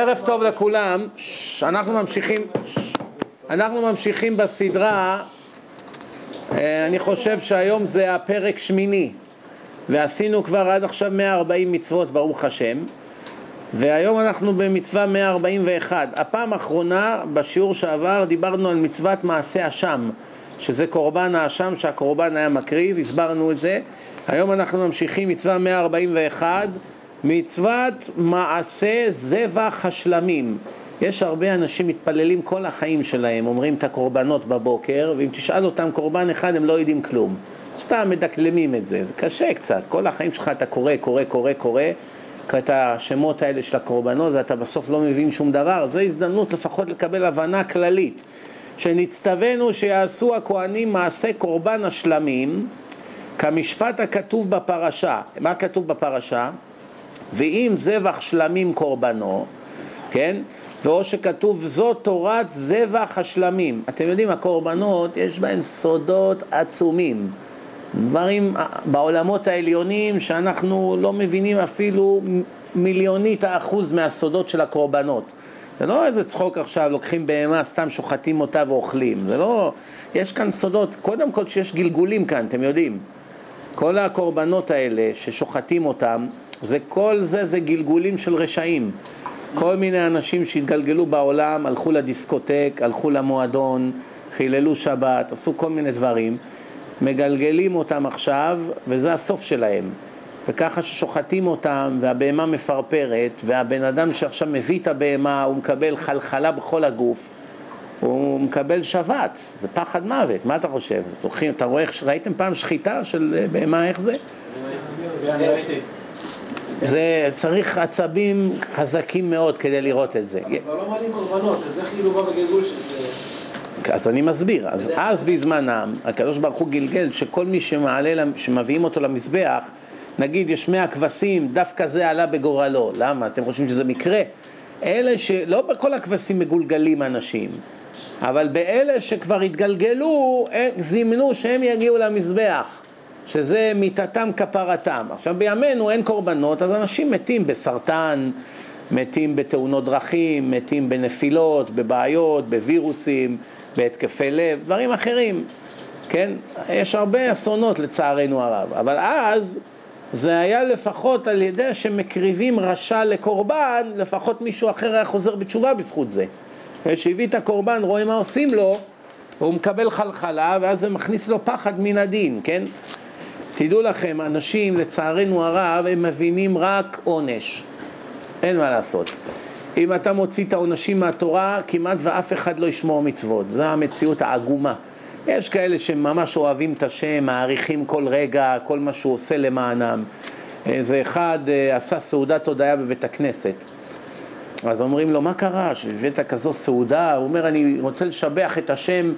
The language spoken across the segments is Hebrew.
ערב טוב לכולם, אנחנו ממשיכים, אנחנו ממשיכים בסדרה, אה, אני חושב שהיום זה הפרק שמיני ועשינו כבר עד עכשיו 140 מצוות ברוך השם. והיום אנחנו במצווה 141. הפעם האחרונה בשיעור שעבר דיברנו על מצוות מעשה אשם שזה קורבן האשם שהקורבן היה מקריב, הסברנו את זה. היום אנחנו ממשיכים מצווה 141 מצוות מעשה זבח השלמים. יש הרבה אנשים מתפללים כל החיים שלהם, אומרים את הקורבנות בבוקר, ואם תשאל אותם קורבן אחד הם לא יודעים כלום. סתם מדקלמים את זה, זה קשה קצת. כל החיים שלך אתה קורא, קורא, קורא, קורא, את השמות האלה של הקורבנות ואתה בסוף לא מבין שום דבר. זו הזדמנות לפחות לקבל הבנה כללית. שנצטווינו שיעשו הכהנים מעשה קורבן השלמים כמשפט הכתוב בפרשה. מה כתוב בפרשה? ואם זבח שלמים קורבנו, כן? ואו שכתוב זאת תורת זבח השלמים. אתם יודעים, הקורבנות יש בהם סודות עצומים. דברים בעולמות העליונים שאנחנו לא מבינים אפילו מיליונית האחוז מהסודות של הקורבנות. זה לא איזה צחוק עכשיו, לוקחים בהמה, סתם שוחטים אותה ואוכלים. זה לא... יש כאן סודות, קודם כל שיש גלגולים כאן, אתם יודעים. כל הקורבנות האלה ששוחטים אותם, זה כל זה זה גלגולים של רשעים. כל מיני אנשים שהתגלגלו בעולם, הלכו לדיסקוטק, הלכו למועדון, חיללו שבת, עשו כל מיני דברים, מגלגלים אותם עכשיו, וזה הסוף שלהם. וככה ששוחטים אותם, והבהמה מפרפרת, והבן אדם שעכשיו מביא את הבהמה, הוא מקבל חלחלה בכל הגוף, הוא מקבל שבץ, זה פחד מוות, מה אתה חושב? אתה רואה, ראיתם פעם שחיטה של בהמה, איך זה? זה צריך עצבים חזקים מאוד כדי לראות את זה. אבל לא מעלים קורבנות, אז איך כאילו בא בגלגול שזה... אז אני מסביר, אז אז בזמנם הקדוש ברוך הוא גלגל שכל מי שמעלה, שמביאים אותו למזבח, נגיד יש מאה כבשים, דווקא זה עלה בגורלו, למה? אתם חושבים שזה מקרה? אלה שלא בכל הכבשים מגולגלים אנשים, אבל באלה שכבר התגלגלו, זימנו שהם יגיעו למזבח. שזה מיתתם כפרתם. עכשיו בימינו אין קורבנות, אז אנשים מתים בסרטן, מתים בתאונות דרכים, מתים בנפילות, בבעיות, בווירוסים, בהתקפי לב, דברים אחרים, כן? יש הרבה אסונות לצערנו הרב, אבל אז זה היה לפחות על ידי שמקריבים רשע לקורבן, לפחות מישהו אחר היה חוזר בתשובה בזכות זה. כשהביא את הקורבן, רואה מה עושים לו, הוא מקבל חלחלה, ואז זה מכניס לו פחד מן הדין, כן? תדעו לכם, אנשים, לצערנו הרב, הם מבינים רק עונש. אין מה לעשות. אם אתה מוציא את העונשים מהתורה, כמעט ואף אחד לא ישמור מצוות. זו המציאות העגומה. יש כאלה שממש אוהבים את השם, מעריכים כל רגע, כל מה שהוא עושה למענם. איזה אחד אה, עשה סעודת הודיה בבית הכנסת. אז אומרים לו, מה קרה שהבאת כזו סעודה? הוא אומר, אני רוצה לשבח את השם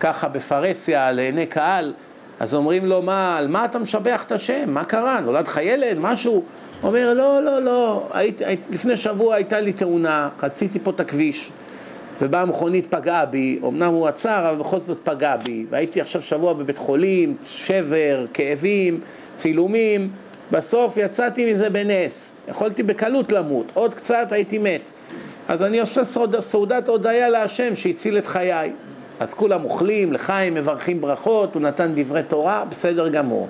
ככה בפרהסיה, לעיני קהל. אז אומרים לו, מה, על מה אתה משבח את השם? מה קרה? נולד לך ילד? משהו? הוא אומר, לא, לא, לא, היית, היית, לפני שבוע הייתה לי תאונה, חציתי פה את הכביש, ובאה מכונית פגעה בי, אמנם הוא עצר, אבל בכל זאת פגע בי, והייתי עכשיו שבוע בבית חולים, שבר, כאבים, צילומים, בסוף יצאתי מזה בנס, יכולתי בקלות למות, עוד קצת הייתי מת. אז אני עושה סעודת הודיה להשם שהציל את חיי. אז כולם אוכלים, לחיים, מברכים ברכות, הוא נתן דברי תורה, בסדר גמור.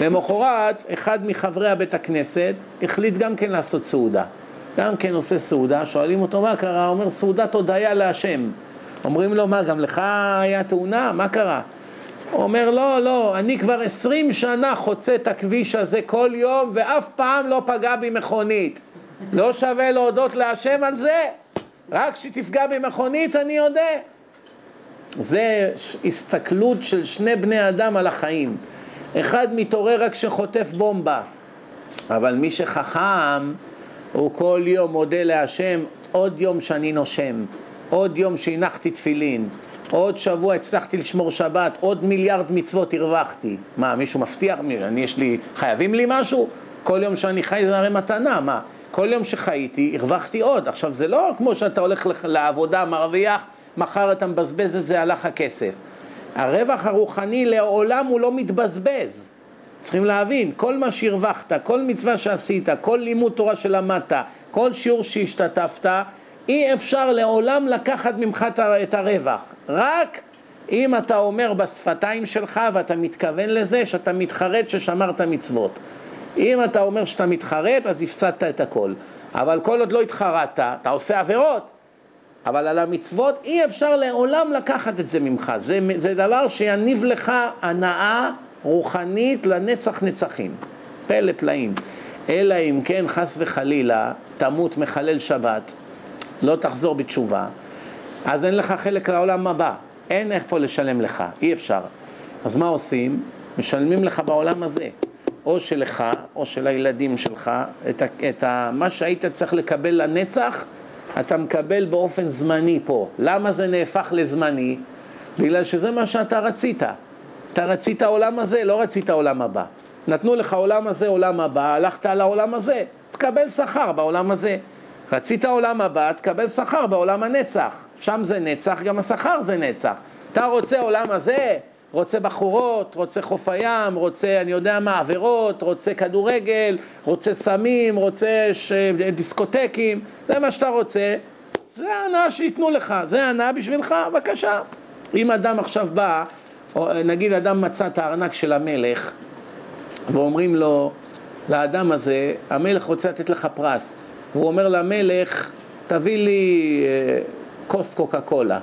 למחרת, אחד מחברי הבית הכנסת החליט גם כן לעשות סעודה. גם כן עושה סעודה, שואלים אותו מה קרה, הוא אומר סעודת הודיה להשם. אומרים לו, מה, גם לך היה תאונה? מה קרה? הוא אומר, לא, לא, אני כבר עשרים שנה חוצה את הכביש הזה כל יום, ואף פעם לא פגע בי מכונית. לא שווה להודות להשם על זה? רק שתפגע בי מכונית אני אודה. זה הסתכלות של שני בני אדם על החיים. אחד מתעורר רק כשחוטף בומבה, אבל מי שחכם הוא כל יום מודה להשם, עוד יום שאני נושם, עוד יום שהנחתי תפילין, עוד שבוע הצלחתי לשמור שבת, עוד מיליארד מצוות הרווחתי. מה, מישהו מבטיח? אני יש לי, חייבים לי משהו? כל יום שאני חי זה הרי מתנה, מה? כל יום שחייתי הרווחתי עוד. עכשיו זה לא כמו שאתה הולך לעבודה, מרוויח מחר אתה מבזבז את זה, הלך הכסף. הרווח הרוחני לעולם הוא לא מתבזבז. צריכים להבין, כל מה שהרווחת, כל מצווה שעשית, כל לימוד תורה שלמדת, כל שיעור שהשתתפת, אי אפשר לעולם לקחת ממך את הרווח. רק אם אתה אומר בשפתיים שלך ואתה מתכוון לזה שאתה מתחרט ששמרת מצוות. אם אתה אומר שאתה מתחרט, אז הפסדת את הכל. אבל כל עוד לא התחרטת, אתה עושה עבירות, אבל על המצוות אי אפשר לעולם לקחת את זה ממך. זה, זה דבר שיניב לך הנאה רוחנית לנצח נצחים. פלא פלאים. אלא אם כן חס וחלילה תמות מחלל שבת, לא תחזור בתשובה, אז אין לך חלק לעולם הבא. אין איפה לשלם לך, אי אפשר. אז מה עושים? משלמים לך בעולם הזה. או שלך, או של הילדים שלך, את, ה, את ה, מה שהיית צריך לקבל לנצח, אתה מקבל באופן זמני פה. למה זה נהפך לזמני? בגלל שזה מה שאתה רצית. אתה רצית עולם הזה, לא רצית עולם הבא. נתנו לך עולם הזה, עולם הבא, הלכת על העולם הזה, תקבל שכר בעולם הזה. רצית עולם הבא, תקבל שכר בעולם הנצח. שם זה נצח, גם השכר זה נצח. אתה רוצה עולם הזה, רוצה בחורות, רוצה חוף הים, רוצה אני יודע מה, עבירות, רוצה כדורגל, רוצה סמים, רוצה ש... דיסקוטקים, זה מה שאתה רוצה, זה ההנאה שייתנו לך, זה ההנאה בשבילך, בבקשה. אם אדם עכשיו בא, נגיד אדם מצא את הארנק של המלך, ואומרים לו, לאדם הזה, המלך רוצה לתת לך פרס, והוא אומר למלך, תביא לי אה, כוס קוקה קולה.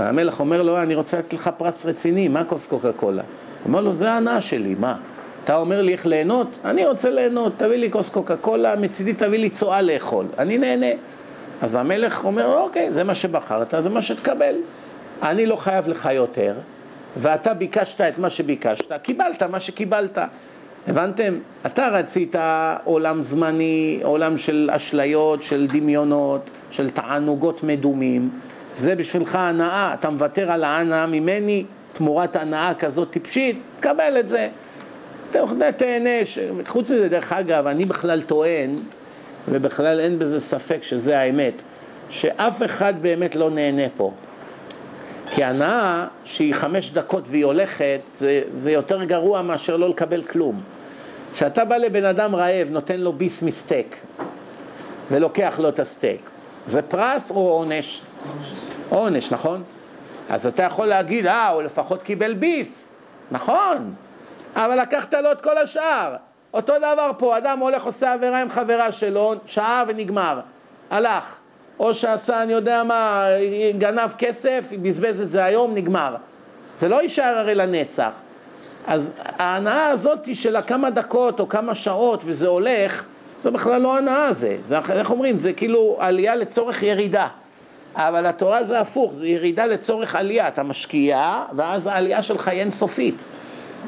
המלך אומר לו, אני רוצה לתת לך פרס רציני, מה כוס קוקה קולה? אומר לו, זה ההנאה שלי, מה? אתה אומר לי איך ליהנות? אני רוצה ליהנות, תביא לי כוס קוקה קולה, מצידי תביא לי צואה לאכול, אני נהנה. אז המלך אומר, אוקיי, זה מה שבחרת, זה מה שתקבל. אני לא חייב לך יותר, ואתה ביקשת את מה שביקשת, קיבלת מה שקיבלת. הבנתם? אתה רצית עולם זמני, עולם של אשליות, של דמיונות, של תענוגות מדומים. זה בשבילך הנאה, אתה מוותר על ההנאה ממני תמורת הנאה כזאת טיפשית, תקבל את זה. תהנה, חוץ מזה, דרך אגב, אני בכלל טוען, ובכלל אין בזה ספק שזה האמת, שאף אחד באמת לא נהנה פה. כי הנאה שהיא חמש דקות והיא הולכת, זה, זה יותר גרוע מאשר לא לקבל כלום. כשאתה בא לבן אדם רעב, נותן לו ביס מסטייק, ולוקח לו את הסטייק, זה פרס או עונש? עונש, נכון? אז אתה יכול להגיד, אה, הוא לפחות קיבל ביס, נכון, אבל לקחת לו את כל השאר. אותו דבר פה, אדם הולך עושה עבירה עם חברה שלו, שעה ונגמר, הלך. או שעשה, אני יודע מה, גנב כסף, בזבז את זה היום, נגמר. זה לא יישאר הרי לנצח. אז ההנאה הזאת של הכמה דקות או כמה שעות וזה הולך, זה בכלל לא הנאה זה. זה איך אומרים? זה כאילו עלייה לצורך ירידה. אבל התורה זה הפוך, זה ירידה לצורך עלייה. אתה משקיע, ואז העלייה שלך היא אינסופית.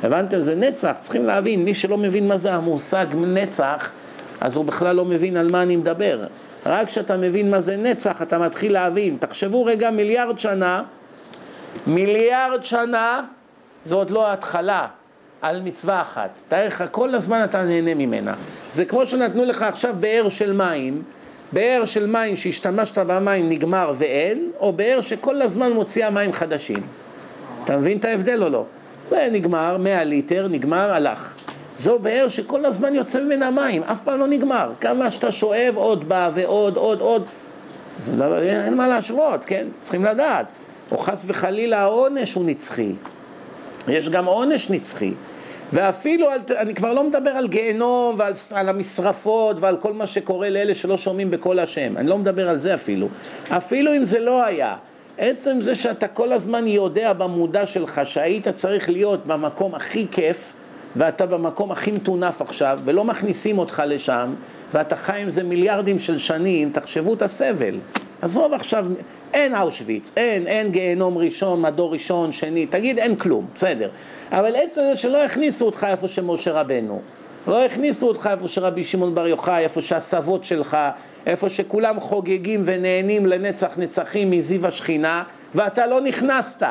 הבנתם? זה נצח, צריכים להבין, מי שלא מבין מה זה המושג נצח, אז הוא בכלל לא מבין על מה אני מדבר. רק כשאתה מבין מה זה נצח, אתה מתחיל להבין. תחשבו רגע מיליארד שנה, מיליארד שנה, זה עוד לא ההתחלה, על מצווה אחת. תאר לך, כל הזמן אתה נהנה ממנה. זה כמו שנתנו לך עכשיו באר של מים, באר של מים שהשתמשת במים נגמר ואין, או באר שכל הזמן מוציאה מים חדשים. אתה מבין את ההבדל או לא? זה נגמר, 100 ליטר, נגמר, הלך. זו באר שכל הזמן יוצא ממנה מים, אף פעם לא נגמר. כמה שאתה שואב, עוד בא ועוד, עוד, עוד. זה דבר, אין מה להשוות, כן? צריכים לדעת. או חס וחלילה העונש הוא נצחי. יש גם עונש נצחי. ואפילו, אני כבר לא מדבר על גיהנום ועל על המשרפות ועל כל מה שקורה לאלה שלא שומעים בקול השם, אני לא מדבר על זה אפילו. אפילו אם זה לא היה, עצם זה שאתה כל הזמן יודע במודע שלך שהיית צריך להיות במקום הכי כיף ואתה במקום הכי מטונף עכשיו ולא מכניסים אותך לשם ואתה חי עם זה מיליארדים של שנים, תחשבו את הסבל. עזוב עכשיו, אין אושוויץ, אין, אין גיהנום ראשון, מדור ראשון, שני, תגיד אין כלום, בסדר. אבל עצם זה שלא הכניסו אותך איפה שמשה רבנו, לא הכניסו אותך איפה שרבי שמעון בר יוחאי, איפה שהסבות שלך, איפה שכולם חוגגים ונהנים לנצח נצחים מזיו השכינה, ואתה לא נכנסת,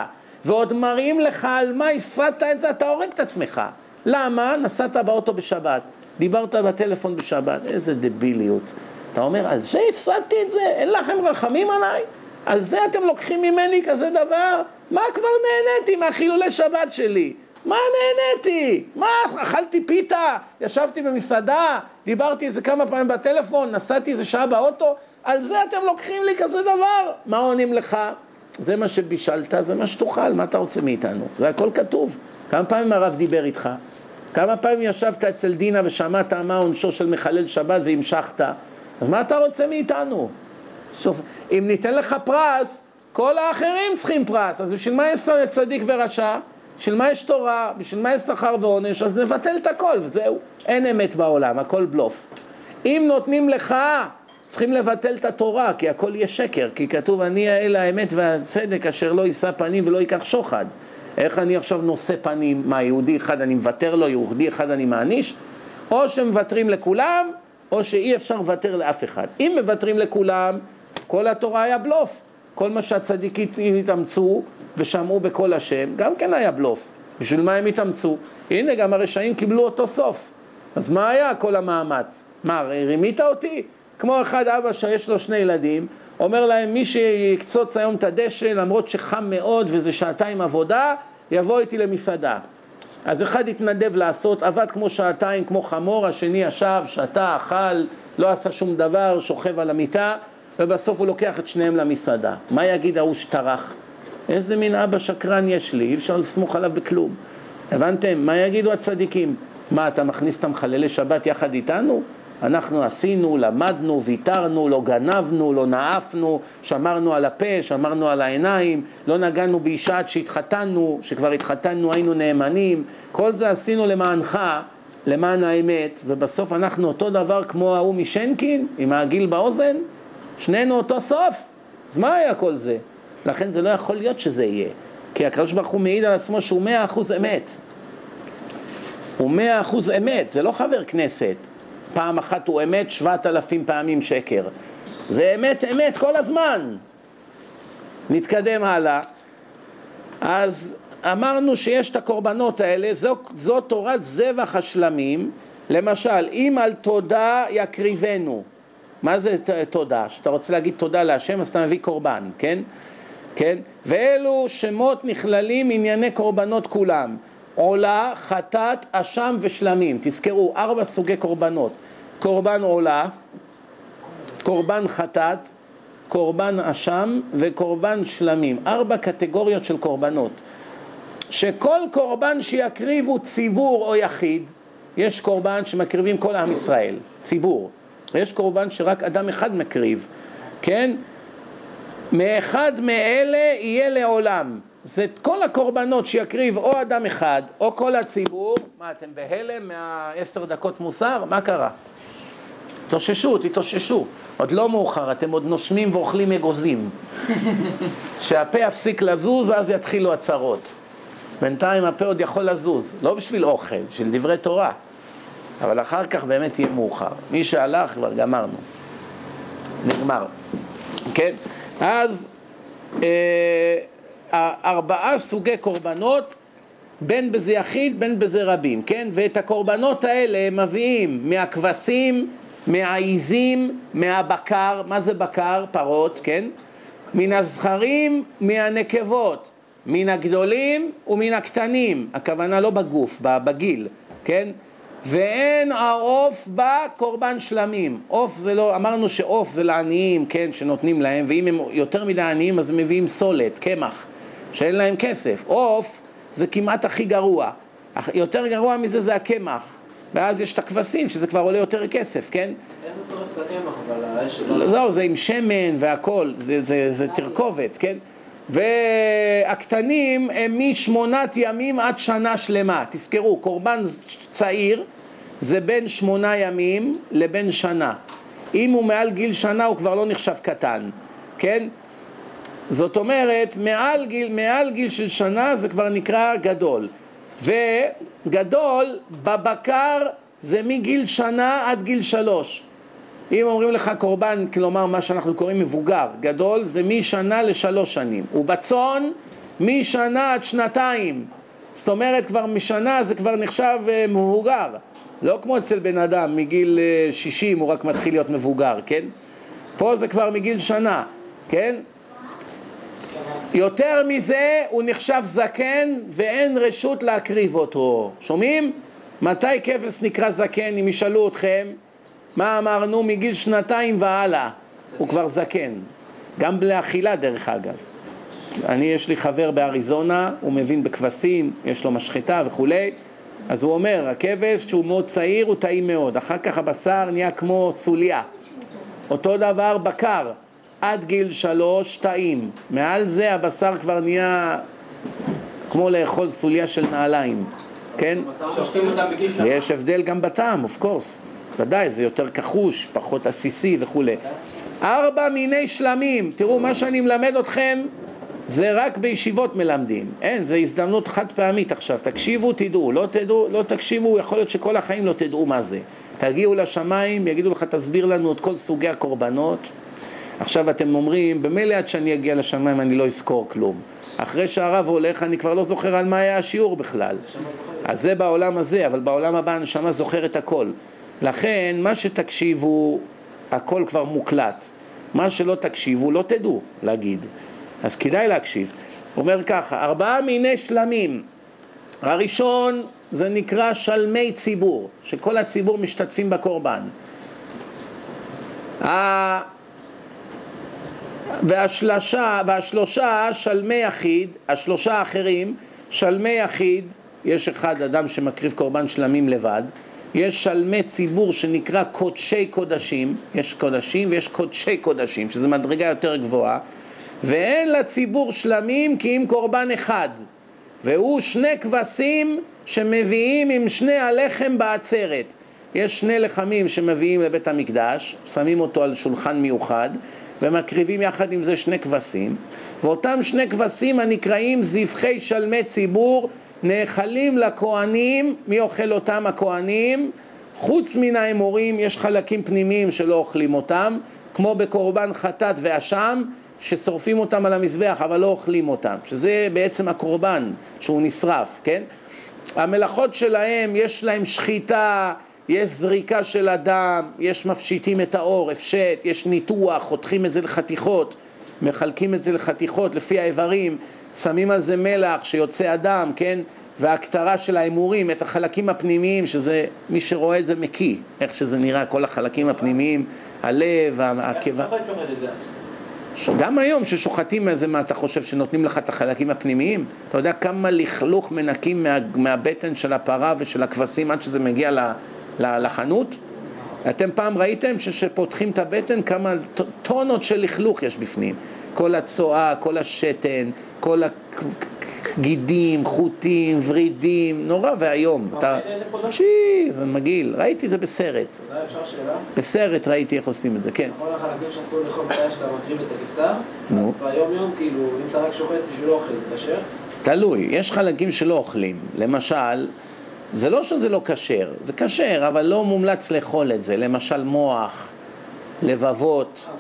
ועוד מראים לך על מה הפסדת את זה, אתה הורג את עצמך. למה? נסעת באוטו בשבת, דיברת בטלפון בשבת, איזה דביליות. אתה אומר, על זה הפסדתי את זה? אין לכם רחמים עליי? על זה אתם לוקחים ממני כזה דבר? מה כבר נהניתי מהחילולי שבת שלי? מה נהניתי? מה, אכלתי פיתה? ישבתי במסעדה? דיברתי איזה כמה פעמים בטלפון? נסעתי איזה שעה באוטו? על זה אתם לוקחים לי כזה דבר? מה עונים לך? זה מה שבישלת, זה מה שתאכל, מה אתה רוצה מאיתנו? זה הכל כתוב. כמה פעמים הרב דיבר איתך? כמה פעמים ישבת אצל דינה ושמעת מה עונשו של מחלל שבת והמשכת? אז מה אתה רוצה מאיתנו? סוף, אם ניתן לך פרס, כל האחרים צריכים פרס, אז בשביל מה יש צדיק ורשע? בשביל מה יש תורה? בשביל מה יש שכר ועונש? אז נבטל את הכל וזהו. אין אמת בעולם, הכל בלוף. אם נותנים לך, צריכים לבטל את התורה, כי הכל יהיה שקר, כי כתוב אני האל האמת והצדק אשר לא יישא פנים ולא ייקח שוחד. איך אני עכשיו נושא פנים, מה יהודי אחד אני מוותר לו, יהודי אחד אני מעניש? או שמוותרים לכולם, או שאי אפשר לוותר לאף אחד. אם מוותרים לכולם, כל התורה היה בלוף. כל מה שהצדיקים התאמצו ושמעו בקול השם, גם כן היה בלוף. בשביל מה הם התאמצו? הנה, גם הרשעים קיבלו אותו סוף. אז מה היה כל המאמץ? מה, רימית אותי? כמו אחד אבא שיש לו שני ילדים, אומר להם מי שיקצוץ היום את הדשא למרות שחם מאוד וזה שעתיים עבודה, יבוא איתי למסעדה. אז אחד התנדב לעשות, עבד כמו שעתיים, כמו חמור, השני ישב, שתה, אכל, לא עשה שום דבר, שוכב על המיטה, ובסוף הוא לוקח את שניהם למסעדה. מה יגיד ההוא שטרח? איזה מין אבא שקרן יש לי, אי אפשר לסמוך עליו בכלום. הבנתם? מה יגידו הצדיקים? מה, אתה מכניס את המחללי שבת יחד איתנו? אנחנו עשינו, למדנו, ויתרנו, לא גנבנו, לא נאפנו, שמרנו על הפה, שמרנו על העיניים, לא נגענו באישה עד שהתחתנו, שכבר התחתנו היינו נאמנים, כל זה עשינו למענך, למען האמת, ובסוף אנחנו אותו דבר כמו ההוא משנקין, עם העגיל באוזן, שנינו אותו סוף, אז מה היה כל זה? לכן זה לא יכול להיות שזה יהיה, כי הקדוש ברוך הוא מעיד על עצמו שהוא מאה אחוז אמת. הוא מאה אחוז אמת, זה לא חבר כנסת. פעם אחת הוא אמת, שבעת אלפים פעמים שקר. זה אמת אמת כל הזמן. נתקדם הלאה. אז אמרנו שיש את הקורבנות האלה, זו, זו תורת זבח השלמים. למשל, אם על תודה יקריבנו. מה זה תודה? כשאתה רוצה להגיד תודה להשם אז אתה מביא קורבן, כן? כן? ואלו שמות נכללים ענייני קורבנות כולם. עולה, חטאת, אשם ושלמים. תזכרו, ארבע סוגי קורבנות. קורבן עולה, קורבן חטאת, קורבן אשם וקורבן שלמים. ארבע קטגוריות של קורבנות. שכל קורבן שיקריבו ציבור או יחיד, יש קורבן שמקריבים כל עם ישראל, ציבור. יש קורבן שרק אדם אחד מקריב, כן? מאחד מאלה יהיה לעולם. זה כל הקורבנות שיקריב או אדם אחד או כל הציבור, מה אתם בהלם מהעשר דקות מוסר? מה קרה? תאוששו, תתאוששו, עוד לא מאוחר, אתם עוד נושמים ואוכלים אגוזים. שהפה יפסיק לזוז, אז יתחילו הצרות. בינתיים הפה עוד יכול לזוז, לא בשביל אוכל, בשביל דברי תורה. אבל אחר כך באמת יהיה מאוחר. מי שהלך, כבר גמרנו. נגמר. כן? אז אה, ארבעה סוגי קורבנות, בין בזה יחיד, בין בזה רבים, כן? ואת הקורבנות האלה מביאים מהכבשים, מהעיזים, מהבקר, מה זה בקר? פרות, כן? מן הזכרים, מהנקבות, מן הגדולים ומן הקטנים, הכוונה לא בגוף, בגיל, כן? ואין העוף בה קורבן שלמים. עוף זה לא, אמרנו שעוף זה לעניים, כן, שנותנים להם, ואם הם יותר מדי עניים אז הם מביאים סולת, קמח, שאין להם כסף. עוף זה כמעט הכי גרוע. יותר גרוע מזה זה הקמח. ואז יש את הכבשים, שזה כבר עולה יותר כסף, כן? איך זה שורף את הקמח, אבל האש... לא, זהו, זה עם שמן והכל, זה, זה, זה תרכובת, כן? והקטנים הם משמונת ימים עד שנה שלמה. תזכרו, קורבן צעיר זה בין שמונה ימים לבין שנה. אם הוא מעל גיל שנה הוא כבר לא נחשב קטן, כן? זאת אומרת, מעל גיל, מעל גיל של שנה זה כבר נקרא גדול. וגדול בבקר זה מגיל שנה עד גיל שלוש. אם אומרים לך קורבן, כלומר מה שאנחנו קוראים מבוגר, גדול זה משנה לשלוש שנים. ובצאן משנה עד שנתיים. זאת אומרת כבר משנה זה כבר נחשב אה, מבוגר. לא כמו אצל בן אדם, מגיל 60 אה, הוא רק מתחיל להיות מבוגר, כן? פה זה כבר מגיל שנה, כן? יותר מזה הוא נחשב זקן ואין רשות להקריב אותו. שומעים? מתי כבש נקרא זקן אם ישאלו אתכם? מה אמרנו? מגיל שנתיים והלאה. הוא כבר זקן. גם לאכילה דרך אגב. אני, יש לי חבר באריזונה, הוא מבין בכבשים, יש לו משחטה וכולי, אז הוא אומר, הכבש שהוא מאוד צעיר הוא טעים מאוד, אחר כך הבשר נהיה כמו סוליה. אותו דבר בקר, עד גיל שלוש טעים, מעל זה הבשר כבר נהיה כמו לאכול סוליה של נעליים, כן? ויש הבדל גם בטעם, אוף קורס. ודאי, זה יותר כחוש, פחות עסיסי וכולי. ארבע מיני שלמים, תראו, מה שאני מלמד אתכם זה רק בישיבות מלמדים. אין, זו הזדמנות חד פעמית עכשיו. תקשיבו, תדעו. לא תדעו, לא תקשיבו, יכול להיות שכל החיים לא תדעו מה זה. תגיעו לשמיים, יגידו לך, תסביר לנו את כל סוגי הקורבנות. עכשיו אתם אומרים, במילא עד שאני אגיע לשמיים אני לא אזכור כלום. אחרי שהרב הולך אני כבר לא זוכר על מה היה השיעור בכלל. אז זה בעולם הזה, אבל בעולם הבא הנשמה זוכרת הכל. לכן, מה שתקשיבו, הכל כבר מוקלט. מה שלא תקשיבו, לא תדעו להגיד. אז כדאי להקשיב. הוא אומר ככה, ארבעה מיני שלמים. הראשון זה נקרא שלמי ציבור, שכל הציבור משתתפים בקורבן. ה- והשלושה, שלמי יחיד, השלושה האחרים, שלמי יחיד, יש אחד אדם שמקריב קורבן שלמים לבד, יש שלמי ציבור שנקרא קודשי קודשים, יש קודשים ויש קודשי קודשים, שזה מדרגה יותר גבוהה, ואין לציבור שלמים כי אם קורבן אחד, והוא שני כבשים שמביאים עם שני הלחם בעצרת. יש שני לחמים שמביאים לבית המקדש, שמים אותו על שולחן מיוחד, ומקריבים יחד עם זה שני כבשים, ואותם שני כבשים הנקראים זבחי שלמי ציבור נאכלים לכהנים, מי אוכל אותם הכהנים? חוץ מן האמורים יש חלקים פנימיים שלא אוכלים אותם, כמו בקורבן חטאת ואשם, ששורפים אותם על המזבח אבל לא אוכלים אותם, שזה בעצם הקורבן שהוא נשרף, כן? המלאכות שלהם, יש להם שחיטה, יש זריקה של הדם, יש מפשיטים את האור, הפשט, יש ניתוח, חותכים את זה לחתיכות, מחלקים את זה לחתיכות לפי האיברים, שמים על זה מלח שיוצא הדם, כן? וההקטרה של האמורים, את החלקים הפנימיים, שזה, מי שרואה את זה מקיא, איך שזה נראה, כל החלקים הפנימיים, הלב, הקיבה. שוחט שוחט את זה. גם היום ששוחטים איזה מה אתה חושב שנותנים לך את החלקים הפנימיים? אתה יודע כמה לכלוך מנקים מה, מהבטן של הפרה ושל הכבשים עד שזה מגיע ל, ל, לחנות? אתם פעם ראיתם שפותחים את הבטן כמה טונות של לכלוך יש בפנים? כל הצואה, כל השתן, כל הגידים, חוטים, ורידים, נורא ואיום. אתה... שי, זה מגעיל, ראיתי את זה בסרט. בסרט ראיתי איך עושים את זה, כן. כל החלקים שאסור לאכול מתי שאתה מקריב את הכבשה, נו. ביום יום, כאילו, אם אתה רק שוחט בשביל אוכל, זה כשר? תלוי, יש חלקים שלא אוכלים. למשל, זה לא שזה לא כשר, זה כשר, אבל לא מומלץ לאכול את זה. למשל מוח, לבבות, אה.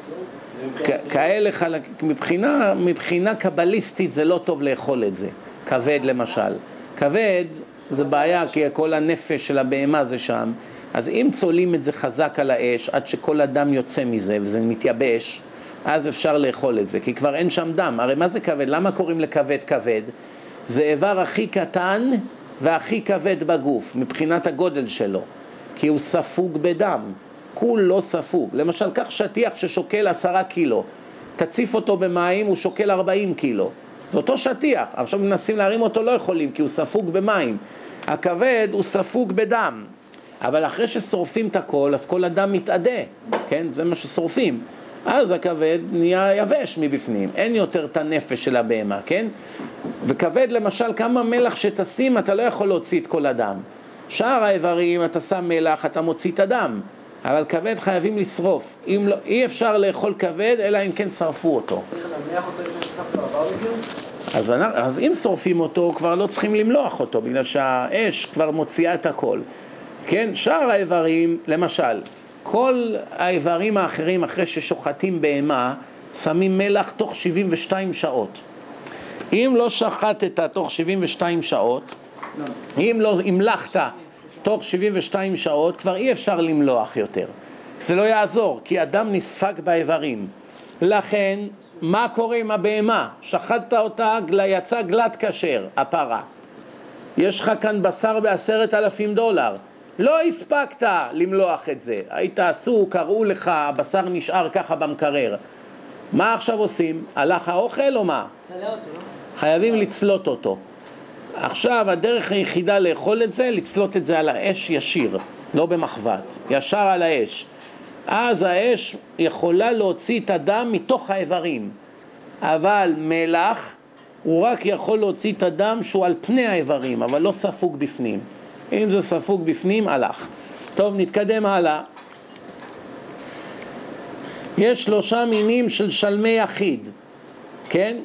כאלה חלקים, מבחינה, מבחינה קבליסטית זה לא טוב לאכול את זה. כבד למשל. כבד זה בעיה כי כל הנפש של הבהמה זה שם. אז אם צולעים את זה חזק על האש עד שכל הדם יוצא מזה וזה מתייבש, אז אפשר לאכול את זה, כי כבר אין שם דם. הרי מה זה כבד? למה קוראים לכבד כבד? זה איבר הכי קטן והכי כבד בגוף, מבחינת הגודל שלו, כי הוא ספוג בדם. כולו ספוג. למשל, קח שטיח ששוקל עשרה קילו, תציף אותו במים, הוא שוקל ארבעים קילו. זה אותו שטיח, עכשיו מנסים להרים אותו, לא יכולים, כי הוא ספוג במים. הכבד הוא ספוג בדם. אבל אחרי ששורפים את הכל, אז כל הדם מתאדה, כן? זה מה ששורפים. אז הכבד נהיה יבש מבפנים, אין יותר את הנפש של הבהמה, כן? וכבד למשל, כמה מלח שתשים, אתה לא יכול להוציא את כל הדם. שאר האיברים, אתה שם מלח, אתה מוציא את הדם. אבל כבד חייבים לשרוף. אם לא, אי אפשר לאכול כבד, אלא אם כן שרפו אותו. צריך להניח אותו לפני ששמת לו בברבקיו? אז, אז אם שורפים אותו, כבר לא צריכים למלוח אותו, בגלל שהאש כבר מוציאה את הכל. כן, שאר האיברים, למשל, כל האיברים האחרים, אחרי ששוחטים בהמה, שמים מלח תוך 72 שעות. אם לא שחטת תוך 72 שעות, אם לא המלחת תוך 72 שעות, כבר אי אפשר למלוח יותר. זה לא יעזור, כי הדם נספג באיברים. לכן, מה קורה עם הבהמה? שחטת אותה, יצא גלת כשר, הפרה. יש לך כאן בשר בעשרת אלפים דולר. לא הספקת למלוח את זה, היית עסוק, קראו לך, הבשר נשאר ככה במקרר. מה עכשיו עושים? הלך האוכל או מה? צלע אותו, לא? חייבים לצלות אותו. עכשיו הדרך היחידה לאכול את זה, לצלות את זה על האש ישיר, לא במחבת, ישר על האש. אז האש יכולה להוציא את הדם מתוך האיברים, אבל מלח הוא רק יכול להוציא את הדם שהוא על פני האיברים, אבל לא ספוג בפנים. אם זה ספוג בפנים, הלך. טוב, נתקדם הלאה. יש שלושה מינים של שלמי יחיד, כן?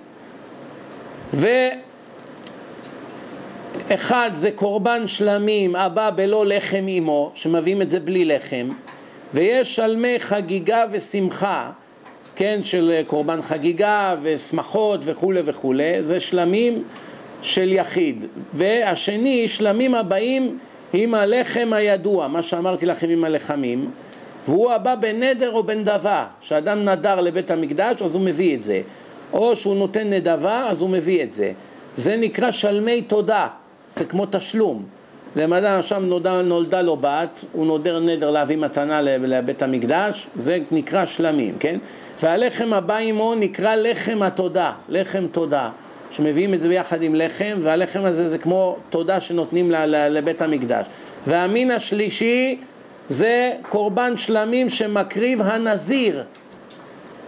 ואחד זה קורבן שלמים הבא בלא לחם עמו, שמביאים את זה בלי לחם, ויש שלמי חגיגה ושמחה, כן, של קורבן חגיגה ושמחות וכולי וכולי, זה שלמים של יחיד. והשני, שלמים הבאים עם הלחם הידוע, מה שאמרתי לכם עם הלחמים, והוא הבא בנדר או בנדבה, שאדם נדר לבית המקדש אז הוא מביא את זה, או שהוא נותן נדבה אז הוא מביא את זה. זה נקרא שלמי תודה, זה כמו תשלום. למדע שם נולדה, נולדה לו בת, הוא נודר נדר להביא מתנה לבית המקדש, זה נקרא שלמים, כן? והלחם הבא עמו נקרא לחם התודה, לחם תודה, שמביאים את זה ביחד עם לחם, והלחם הזה זה כמו תודה שנותנים לבית המקדש. והמין השלישי זה קורבן שלמים שמקריב הנזיר.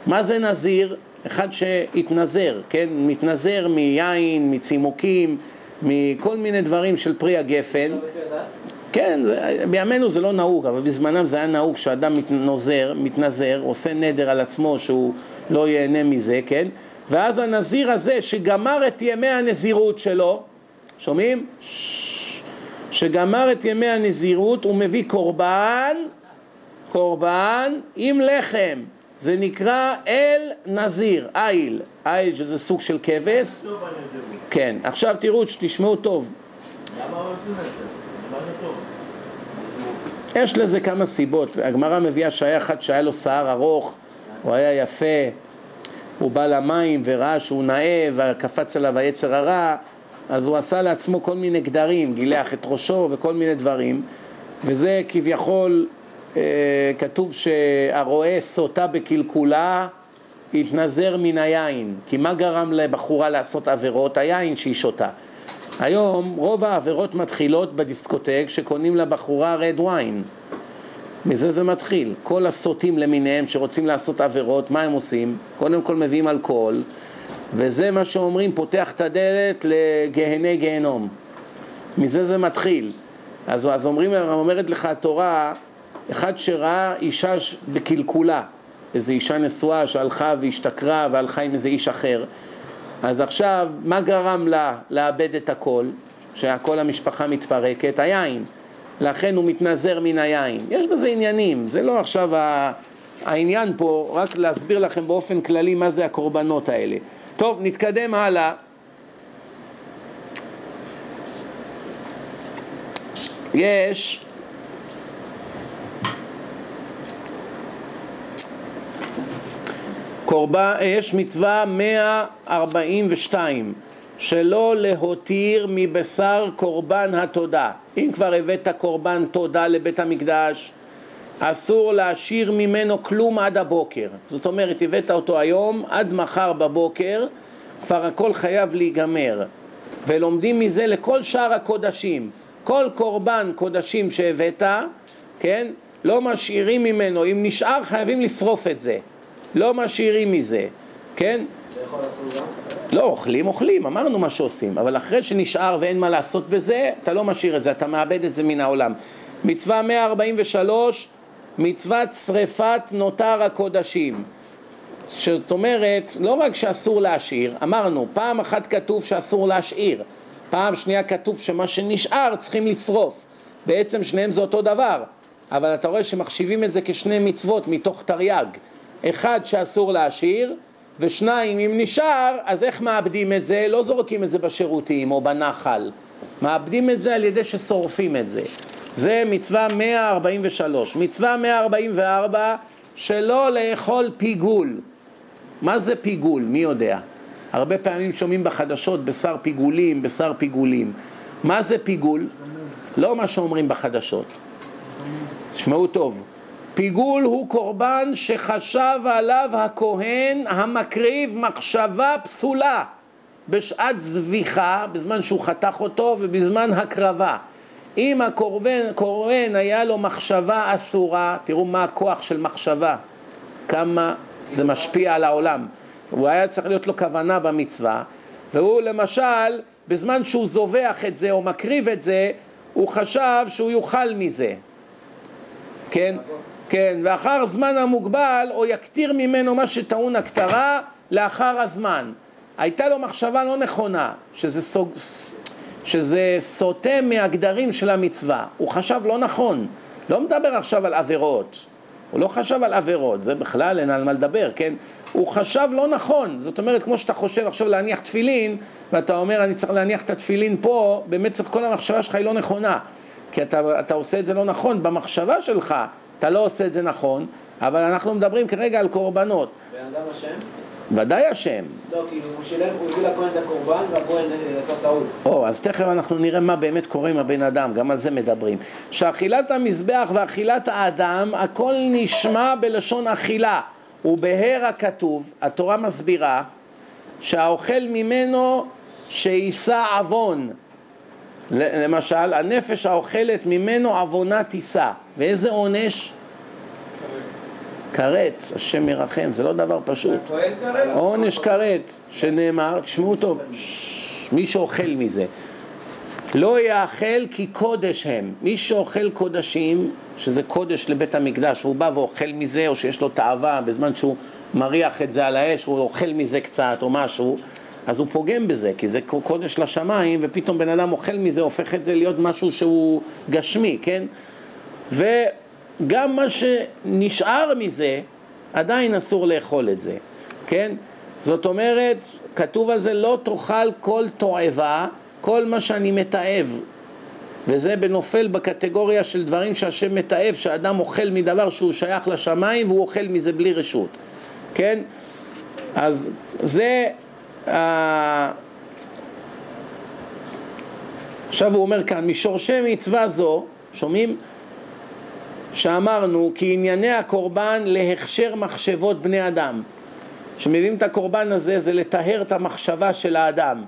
מה זה נזיר? אחד שהתנזר, כן? מתנזר מיין, מצימוקים, מכל מיני דברים של פרי הגפן. כן, בימינו זה לא נהוג, אבל בזמנם זה היה נהוג שאדם מתנוזר, מתנזר, עושה נדר על עצמו שהוא לא ייהנה מזה, כן? ואז הנזיר הזה שגמר את ימי הנזירות שלו, שומעים? שגמר את ימי הנזירות הוא מביא קורבן, קורבן עם לחם. זה נקרא אל נזיר, איל, איל שזה סוג של כבש. כן, עכשיו תראו, תשמעו טוב. למה עושים את זה? מה זה טוב? יש לזה כמה סיבות. הגמרא מביאה שהיה אחד שהיה לו שיער ארוך, הוא היה יפה, הוא בא למים וראה שהוא נאה וקפץ עליו היצר הרע, אז הוא עשה לעצמו כל מיני גדרים, גילח את ראשו וכל מיני דברים, וזה כביכול, כתוב שהרואה סוטה בקלקולה, התנזר מן היין, כי מה גרם לבחורה לעשות עבירות? היין שהיא שותה. היום רוב העבירות מתחילות בדיסקוטק שקונים לבחורה רד ווין. מזה זה מתחיל. כל הסוטים למיניהם שרוצים לעשות עבירות, מה הם עושים? קודם כל מביאים אלכוהול, וזה מה שאומרים, פותח את הדלת לגהני גיהנום. מזה זה מתחיל. אז, אז אומרים, אומרת לך התורה, אחד שראה אישה בקלקולה, איזו אישה נשואה שהלכה והשתכרה והלכה עם איזה איש אחר, אז עכשיו, מה גרם לה לאבד את הכל? שהכל המשפחה מתפרקת? היין. לכן הוא מתנזר מן היין. יש בזה עניינים, זה לא עכשיו העניין פה, רק להסביר לכם באופן כללי מה זה הקורבנות האלה. טוב, נתקדם הלאה. יש קורבן, יש מצווה 142 שלא להותיר מבשר קורבן התודה. אם כבר הבאת קורבן תודה לבית המקדש, אסור להשאיר ממנו כלום עד הבוקר. זאת אומרת, הבאת אותו היום, עד מחר בבוקר, כבר הכל חייב להיגמר. ולומדים מזה לכל שאר הקודשים. כל קורבן קודשים שהבאת, כן? לא משאירים ממנו, אם נשאר חייבים לשרוף את זה. לא משאירים מזה, כן? לא, אוכלים, אוכלים, אמרנו מה שעושים, אבל אחרי שנשאר ואין מה לעשות בזה, אתה לא משאיר את זה, אתה מאבד את זה מן העולם. מצווה 143, מצוות שריפת נותר הקודשים. זאת אומרת, לא רק שאסור להשאיר, אמרנו, פעם אחת כתוב שאסור להשאיר, פעם שנייה כתוב שמה שנשאר צריכים לשרוף. בעצם שניהם זה אותו דבר, אבל אתה רואה שמחשיבים את זה כשני מצוות מתוך תרי"ג. אחד שאסור להשאיר, ושניים, אם נשאר, אז איך מאבדים את זה? לא זורקים את זה בשירותים או בנחל. מאבדים את זה על ידי ששורפים את זה. זה מצווה 143. מצווה 144, שלא לאכול פיגול. מה זה פיגול? מי יודע? הרבה פעמים שומעים בחדשות בשר פיגולים, בשר פיגולים. מה זה פיגול? לא מה שאומרים בחדשות. תשמעו טוב, פיגול הוא קורבן שחשב עליו הכהן המקריב מחשבה פסולה בשעת זביחה, בזמן שהוא חתך אותו ובזמן הקרבה. אם הכהן היה לו מחשבה אסורה, תראו מה הכוח של מחשבה, כמה זה משפיע על העולם. הוא היה צריך להיות לו כוונה במצווה, והוא למשל, בזמן שהוא זובח את זה או מקריב את זה, הוא חשב שהוא יאכל מזה. כן? כן, ואחר זמן המוגבל, או יקטיר ממנו מה שטעון הקטרה לאחר הזמן. הייתה לו מחשבה לא נכונה, שזה, סוג, שזה סוטה מהגדרים של המצווה. הוא חשב לא נכון. לא מדבר עכשיו על עבירות. הוא לא חשב על עבירות, זה בכלל אין על מה לדבר, כן? הוא חשב לא נכון. זאת אומרת, כמו שאתה חושב עכשיו להניח תפילין, ואתה אומר, אני צריך להניח את התפילין פה, באמת צריך כל המחשבה שלך היא לא נכונה. כי אתה, אתה עושה את זה לא נכון. במחשבה שלך אתה לא עושה את זה נכון, אבל אנחנו מדברים כרגע על קורבנות. בן אדם אשם? ודאי אשם. לא, כאילו הוא שילם, הוא הביא לכהן את הקורבן והכהן אה, עשה טעות. או, אז תכף אנחנו נראה מה באמת קורה עם הבן אדם, גם על זה מדברים. שאכילת המזבח ואכילת האדם, הכל נשמע בלשון אכילה. ובהר הכתוב, התורה מסבירה, שהאוכל ממנו שיישא עוון. למשל, הנפש האוכלת ממנו עוונה תישא. ואיזה עונש? כרת, השם ירחם, זה לא דבר פשוט. עונש כרת, שנאמר, תשמעו טוב, מי שאוכל מזה, לא יאכל כי קודש הם. מי שאוכל קודשים, שזה קודש לבית המקדש, והוא בא ואוכל מזה, או שיש לו תאווה בזמן שהוא מריח את זה על האש, הוא אוכל מזה קצת או משהו, אז הוא פוגם בזה, כי זה קודש לשמיים, ופתאום בן אדם אוכל מזה, הופך את זה להיות משהו שהוא גשמי, כן? וגם מה שנשאר מזה, עדיין אסור לאכול את זה, כן? זאת אומרת, כתוב על זה לא תאכל כל תועבה, כל מה שאני מתעב. וזה בנופל בקטגוריה של דברים שהשם מתעב, שאדם אוכל מדבר שהוא שייך לשמיים והוא אוכל מזה בלי רשות, כן? אז זה... אה, עכשיו הוא אומר כאן, משורשי מצווה זו, שומעים? שאמרנו כי ענייני הקורבן להכשר מחשבות בני אדם. שמביאים את הקורבן הזה זה לטהר את המחשבה של האדם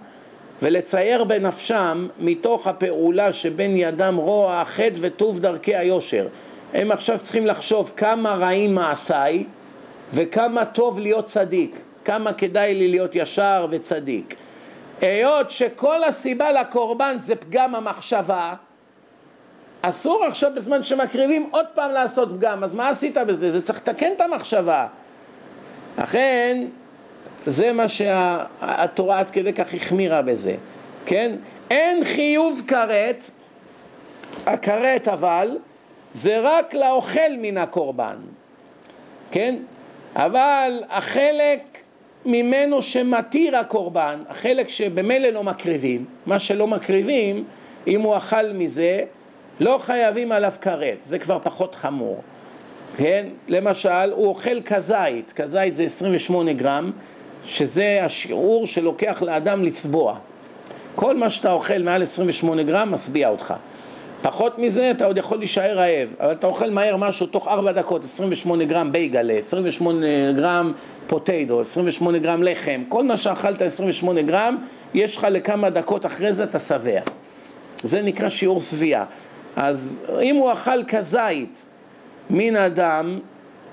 ולצייר בנפשם מתוך הפעולה שבין ידם רוע, חטא וטוב דרכי היושר. הם עכשיו צריכים לחשוב כמה רעים מעשיי וכמה טוב להיות צדיק, כמה כדאי לי להיות ישר וצדיק. היות שכל הסיבה לקורבן זה פגם המחשבה, אסור עכשיו בזמן שמקריבים עוד פעם לעשות פגם, אז מה עשית בזה? זה צריך לתקן את המחשבה. לכן, זה מה שהתורה עד כדי כך החמירה בזה, כן? אין חיוב כרת, הכרת אבל, זה רק לאוכל מן הקורבן, כן? אבל החלק ממנו שמתיר הקורבן, החלק שבמילא לא מקריבים, מה שלא מקריבים, אם הוא אכל מזה, לא חייבים עליו כרת, זה כבר פחות חמור. כן? למשל, הוא אוכל כזית, כזית זה 28 גרם, שזה השיעור שלוקח לאדם לצבוע. כל מה שאתה אוכל מעל 28 גרם משביע אותך. פחות מזה אתה עוד יכול להישאר רעב, אבל אתה אוכל מהר משהו תוך 4 דקות, 28 גרם בייגלה, 28 גרם פוטיידו, 28 גרם לחם, כל מה שאכלת 28 גרם, יש לך לכמה דקות אחרי זה אתה שבע. זה נקרא שיעור שביעה. אז אם הוא אכל כזית מן אדם,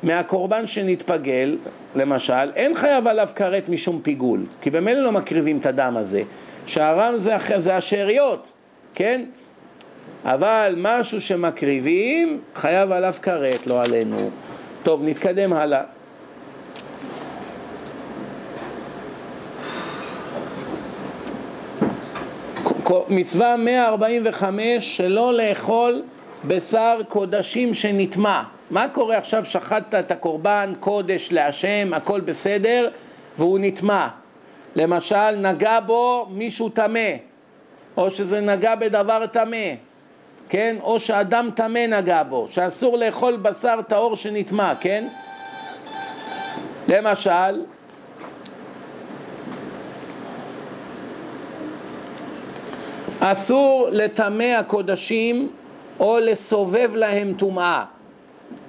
מהקורבן שנתפגל, למשל, אין חייב עליו כרת משום פיגול, כי במילא לא מקריבים את הדם הזה. שהרם זה, זה השאריות, כן? אבל משהו שמקריבים, חייב עליו כרת, לא עלינו. טוב, נתקדם הלאה. מצווה 145 שלא לאכול בשר קודשים שנטמע. מה קורה עכשיו שחטת את הקורבן, קודש להשם, הכל בסדר, והוא נטמע. למשל, נגע בו מישהו טמא, או שזה נגע בדבר טמא, כן? או שאדם טמא נגע בו, שאסור לאכול בשר טהור שנטמע, כן? למשל, אסור לטמא הקודשים או לסובב להם טומאה.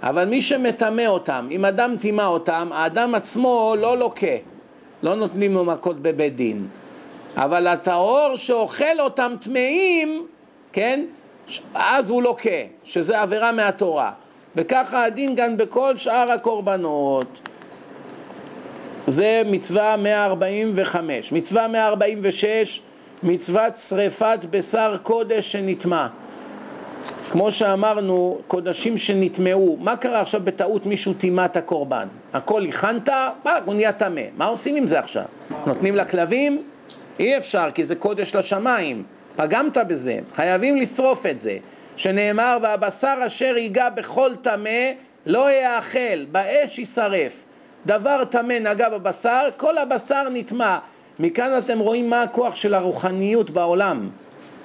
אבל מי שמטמא אותם, אם אדם טימא אותם, האדם עצמו לא לוקה, לא נותנים לו מכות בבית דין. אבל הטהור שאוכל אותם טמאים, כן, אז הוא לוקה, שזה עבירה מהתורה. וככה הדין גם בכל שאר הקורבנות. זה מצווה 145. מצווה 146, מצוות שריפת בשר קודש שנטמע. כמו שאמרנו, קודשים שנטמעו, מה קרה עכשיו בטעות מישהו טימא את הקורבן? הכל הכנת, הוא נהיה טמא. מה עושים עם זה עכשיו? נותנים לכלבים? אי אפשר, כי זה קודש לשמיים. פגמת בזה, חייבים לשרוף את זה. שנאמר, והבשר אשר ייגע בכל טמא לא יאכל, באש יישרף. דבר טמא נגע בבשר, כל הבשר נטמע. מכאן אתם רואים מה הכוח של הרוחניות בעולם.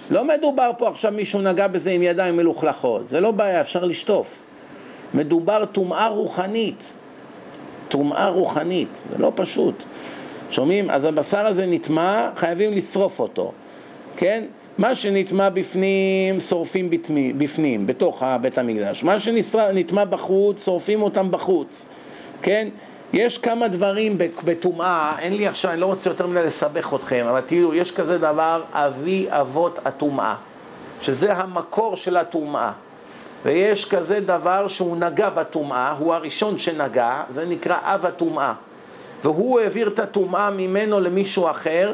לא מדובר פה עכשיו מישהו נגע בזה עם ידיים מלוכלכות, זה לא בעיה, אפשר לשטוף. מדובר טומאה רוחנית, טומאה רוחנית, זה לא פשוט. שומעים? אז הבשר הזה נטמע, חייבים לשרוף אותו, כן? מה שנטמע בפנים, שורפים בפנים, בתוך בית המקדש. מה שנטמע בחוץ, שורפים אותם בחוץ, כן? יש כמה דברים בטומאה, אין לי עכשיו, אני לא רוצה יותר מדי לסבך אתכם, אבל תראו, יש כזה דבר, אבי אבות הטומאה, שזה המקור של הטומאה. ויש כזה דבר שהוא נגע בטומאה, הוא הראשון שנגע, זה נקרא אב הטומאה. והוא העביר את הטומאה ממנו למישהו אחר,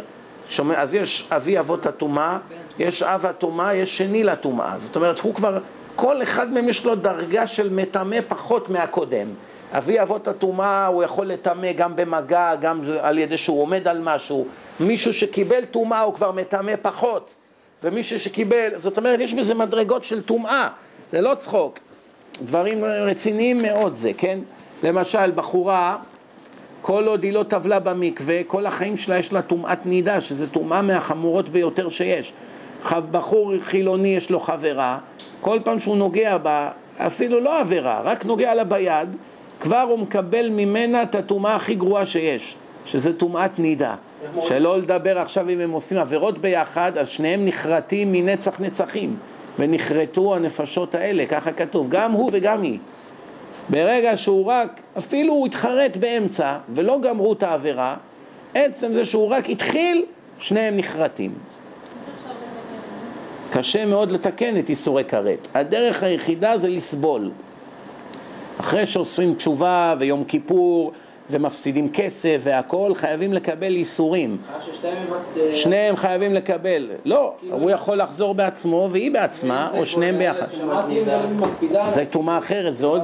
שומע, אז יש אבי אבות הטומאה, יש אב הטומאה, יש שני לטומאה. זאת אומרת, הוא כבר, כל אחד מהם יש לו דרגה של מטמא פחות מהקודם. אבי אבות הטומאה הוא יכול לטמא גם במגע, גם על ידי שהוא עומד על משהו. מישהו שקיבל טומאה הוא כבר מטמא פחות. ומישהו שקיבל, זאת אומרת, יש בזה מדרגות של טומאה, זה לא צחוק. דברים רציניים מאוד זה, כן? למשל, בחורה, כל עוד היא לא טבלה במקווה, כל החיים שלה יש לה טומאת נידה, שזו טומאה מהחמורות ביותר שיש. בחור חילוני יש לו חברה, כל פעם שהוא נוגע בה, אפילו לא עבירה, רק נוגע לה ביד, כבר הוא מקבל ממנה את הטומאה הכי גרועה שיש, שזה טומאת נידה. שלא לדבר עכשיו אם הם עושים עבירות ביחד, אז שניהם נחרטים מנצח נצחים, ונחרטו הנפשות האלה, ככה כתוב, גם הוא וגם היא. ברגע שהוא רק, אפילו הוא התחרט באמצע ולא גמרו את העבירה, עצם זה שהוא רק התחיל, שניהם נחרטים. קשה מאוד לתקן את איסורי כרת. הדרך היחידה זה לסבול. אחרי שעושים תשובה ויום כיפור ומפסידים כסף והכול, חייבים לקבל איסורים. אה, שניהם חייבים לקבל. לא, הוא יכול לחזור בעצמו והיא בעצמה, או שניהם ביחד. זה טומאה אחרת, זה עוד...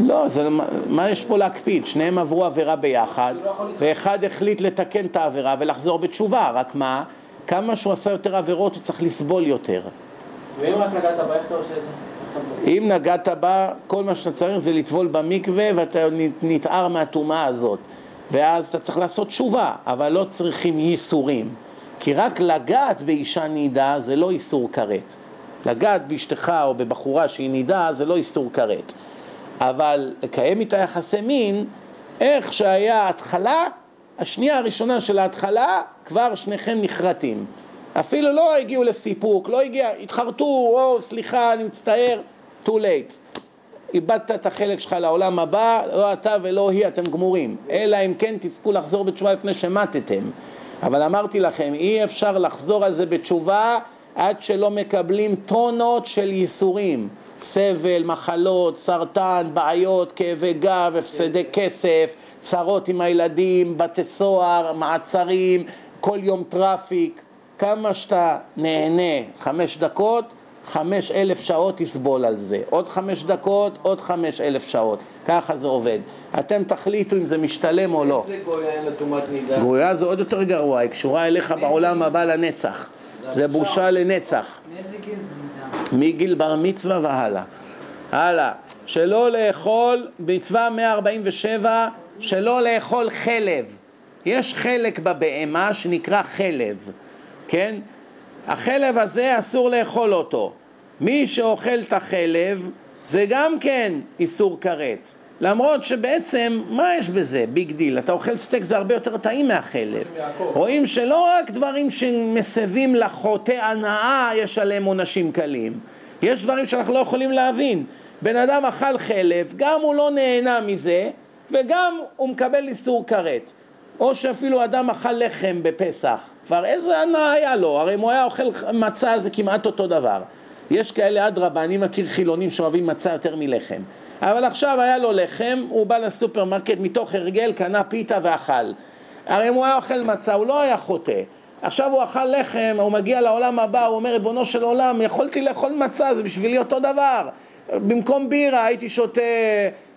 לא, זה, מה יש פה להקפיד? שניהם עברו עבירה ביחד, לא ואחד החליט לתקן את העבירה ולחזור בתשובה, רק מה? כמה שהוא עשה יותר עבירות הוא צריך לסבול יותר. ואם רק נגעת בה, איך אתה עושה את זה? אם נגעת בה, כל מה שאתה צריך זה לטבול במקווה ואתה נתער מהטומאה הזאת. ואז אתה צריך לעשות תשובה, אבל לא צריכים ייסורים. כי רק לגעת באישה נידה זה לא איסור כרת. לגעת באשתך או בבחורה שהיא נידה זה לא איסור כרת. אבל לקיים איתה יחסי מין, איך שהיה התחלה, השנייה הראשונה של ההתחלה, כבר שניכם נחרטים. אפילו לא הגיעו לסיפוק, לא הגיע, התחרטו, או סליחה, אני מצטער, too late. איבדת את החלק שלך לעולם הבא, לא אתה ולא היא, אתם גמורים. אלא אם כן תזכו לחזור בתשובה לפני שמטתם. אבל אמרתי לכם, אי אפשר לחזור על זה בתשובה עד שלא מקבלים טונות של ייסורים. סבל, מחלות, סרטן, בעיות, כאבי גב, הפסדי כסף, צרות עם הילדים, בתי סוהר, מעצרים, כל יום traffic. כמה שאתה נהנה חמש דקות, חמש אלף שעות תסבול על זה. עוד חמש דקות, עוד חמש אלף שעות. ככה זה עובד. אתם תחליטו אם זה משתלם או לא. איזה גויה אין לה טומאת נידה? גויה זה עוד יותר גרוע, היא קשורה אליך בעולם הבא לנצח. זה בושה לנצח. מאיזה גיל זה מגיל בר מצווה והלאה. הלאה. שלא לאכול, מצווה 147, שלא לאכול חלב. יש חלק בבהמה שנקרא חלב. כן? החלב הזה אסור לאכול אותו. מי שאוכל את החלב זה גם כן איסור כרת. למרות שבעצם, מה יש בזה? big deal. אתה אוכל סטייק זה הרבה יותר טעים מהחלב. רואים שלא רק דברים שמסבים לחוטא הנאה, יש עליהם עונשים קלים. יש דברים שאנחנו לא יכולים להבין. בן אדם אכל חלב, גם הוא לא נהנה מזה, וגם הוא מקבל איסור כרת. או שאפילו אדם אכל לחם בפסח, כבר איזה הנאה היה לו, הרי אם הוא היה אוכל מצה זה כמעט אותו דבר. יש כאלה אדרבה, אני מכיר חילונים שאוהבים מצה יותר מלחם. אבל עכשיו היה לו לחם, הוא בא לסופרמרקט מתוך הרגל, קנה פיתה ואכל. הרי אם הוא היה אוכל מצה, הוא לא היה חוטא. עכשיו הוא אכל לחם, הוא מגיע לעולם הבא, הוא אומר, ריבונו של עולם, יכולתי לאכול מצה, זה בשבילי אותו דבר. במקום בירה הייתי שותה,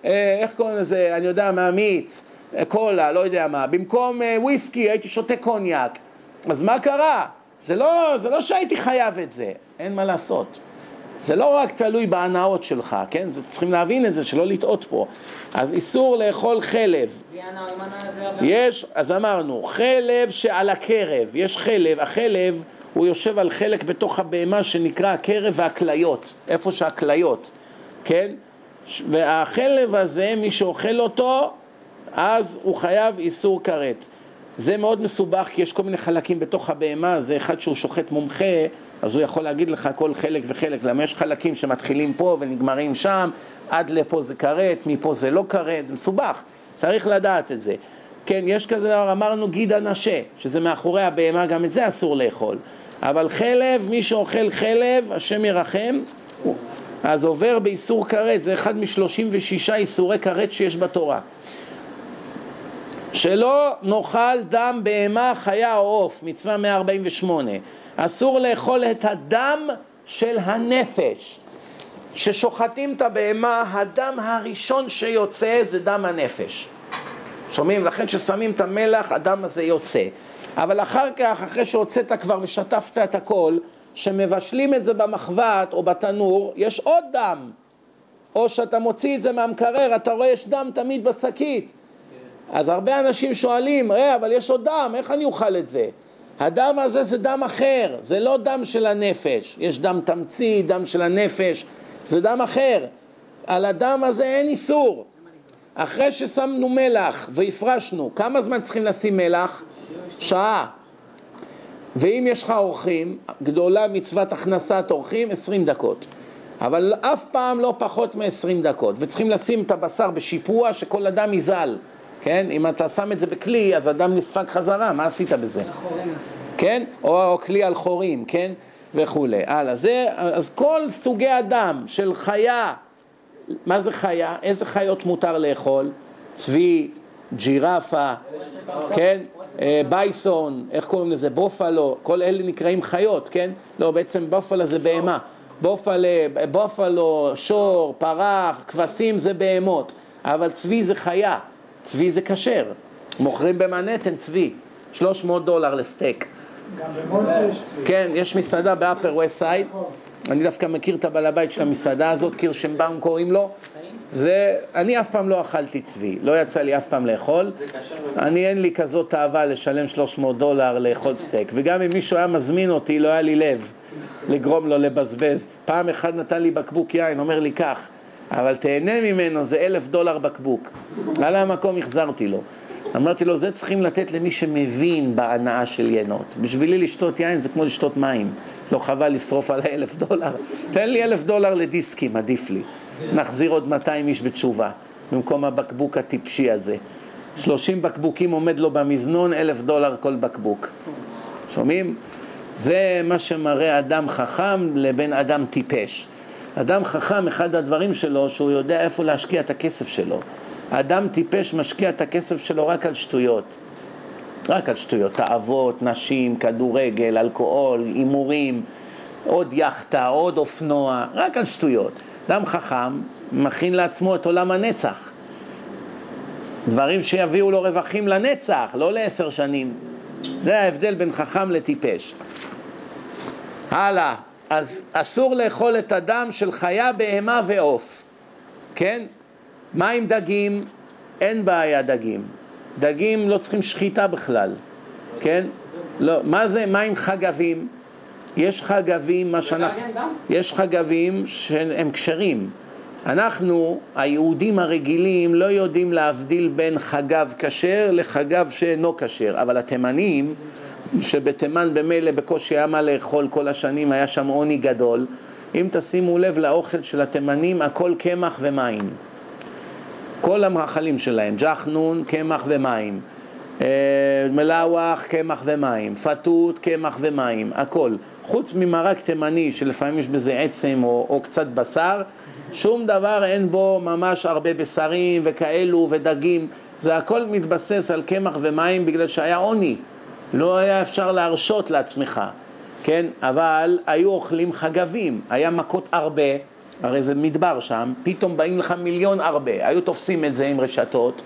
אה, איך קוראים לזה, אני יודע מה, מיץ, אה, קולה, לא יודע מה. במקום אה, וויסקי הייתי שותה קוניאק. אז מה קרה? זה לא, זה לא שהייתי חייב את זה, אין מה לעשות. זה לא רק תלוי בהנאות שלך, כן? זה, צריכים להבין את זה, שלא לטעות פה. אז איסור לאכול חלב. יש, אז אמרנו, חלב שעל הקרב, יש חלב, החלב הוא יושב על חלק בתוך הבהמה שנקרא הקרב והכליות, איפה שהכליות, כן? והחלב הזה, מי שאוכל אותו, אז הוא חייב איסור כרת. זה מאוד מסובך כי יש כל מיני חלקים בתוך הבהמה, זה אחד שהוא שוחט מומחה, אז הוא יכול להגיד לך כל חלק וחלק, למה יש חלקים שמתחילים פה ונגמרים שם, עד לפה זה כרת, מפה זה לא כרת, זה מסובך, צריך לדעת את זה. כן, יש כזה דבר, אמרנו גיד הנשה, שזה מאחורי הבהמה, גם את זה אסור לאכול. אבל חלב, מי שאוכל חלב, השם ירחם, אז עובר באיסור כרת, זה אחד משלושים ושישה איסורי כרת שיש בתורה. שלא נאכל דם בהמה, חיה או עוף, מצווה 148. אסור לאכול את הדם של הנפש. כששוחטים את הבהמה, הדם הראשון שיוצא זה דם הנפש. שומעים? לכן כששמים את המלח, הדם הזה יוצא. אבל אחר כך, אחרי שהוצאת כבר ושטפת את הכל, שמבשלים את זה במחבת או בתנור, יש עוד דם. או שאתה מוציא את זה מהמקרר, אתה רואה יש דם תמיד בשקית. אז הרבה אנשים שואלים, ראה, אבל יש עוד דם, איך אני אוכל את זה? הדם הזה זה דם אחר, זה לא דם של הנפש. יש דם תמצית, דם של הנפש, זה דם אחר. על הדם הזה אין איסור. אחרי ששמנו מלח והפרשנו, כמה זמן צריכים לשים מלח? שעה. ואם יש לך אורחים, גדולה מצוות הכנסת אורחים, עשרים דקות. אבל אף פעם לא פחות מ-20 דקות. וצריכים לשים את הבשר בשיפוע שכל אדם יזל. כן? אם אתה שם את זה בכלי, אז אדם נספג חזרה, מה עשית בזה? כן? או, או כלי על חורים, כן? וכולי. הלאה. זה, אז כל סוגי אדם של חיה, מה זה חיה? איזה חיות מותר לאכול? צבי, ג'ירפה, כן? אה, bison, איך קוראים לזה? בופלו, כל אלה נקראים חיות, כן? לא, בעצם בופלה זה בהמה. בופלו, שור, פרה, כבשים זה בהמות, אבל צבי זה חיה. צבי זה כשר, מוכרים במנהטן צבי, 300 דולר לסטייק. גם במונסי יש צבי. כן, יש מסעדה ב Upper West Side, אני דווקא מכיר את הבעל הבית של המסעדה הזאת, קירשנבאום קוראים לו. זה, אני אף פעם לא אכלתי צבי, לא יצא לי אף פעם לאכול. אני אין לי כזאת תאווה לשלם 300 דולר לאכול סטייק, וגם אם מישהו היה מזמין אותי, לא היה לי לב לגרום לו לבזבז. פעם אחד נתן לי בקבוק יין, אומר לי כך, אבל תהנה ממנו, זה אלף דולר בקבוק. על המקום החזרתי לו. אמרתי לו, זה צריכים לתת למי שמבין בהנאה של ינות. בשבילי לשתות יין זה כמו לשתות מים. לא חבל לשרוף על האלף דולר. תן לי אלף דולר לדיסקים, עדיף לי. נחזיר עוד 200 איש בתשובה, במקום הבקבוק הטיפשי הזה. 30 בקבוקים עומד לו במזנון, אלף דולר כל בקבוק. שומעים? זה מה שמראה אדם חכם לבין אדם טיפש. אדם חכם, אחד הדברים שלו, שהוא יודע איפה להשקיע את הכסף שלו. אדם טיפש משקיע את הכסף שלו רק על שטויות. רק על שטויות, תאוות, נשים, כדורגל, אלכוהול, הימורים, עוד יאכטה, עוד אופנוע, רק על שטויות. אדם חכם מכין לעצמו את עולם הנצח. דברים שיביאו לו רווחים לנצח, לא לעשר שנים. זה ההבדל בין חכם לטיפש. הלאה. אז אסור לאכול את הדם של חיה, בהמה ועוף, כן? מה עם דגים? אין בעיה דגים. דגים לא צריכים שחיטה בכלל, כן? לא, מה זה, מה עם חגבים? יש חגבים, מה שאנחנו... יש חגבים שהם כשרים. אנחנו, היהודים הרגילים, לא יודעים להבדיל בין חגב כשר לחגב שאינו כשר, אבל התימנים, שבתימן במילא בקושי היה מה לאכול כל השנים, היה שם עוני גדול, אם תשימו לב לאוכל של התימנים, הכל קמח ומים. כל המאכלים שלהם, ג'חנון, קמח ומים, אה, מלאווח, קמח ומים, פתות, קמח ומים, הכל. חוץ ממרק תימני, שלפעמים יש בזה עצם או, או קצת בשר, שום דבר אין בו ממש הרבה בשרים וכאלו ודגים, זה הכל מתבסס על קמח ומים בגלל שהיה עוני, לא היה אפשר להרשות לעצמך, כן? אבל היו אוכלים חגבים, היה מכות הרבה, הרי זה מדבר שם, פתאום באים לך מיליון הרבה, היו תופסים את זה עם רשתות,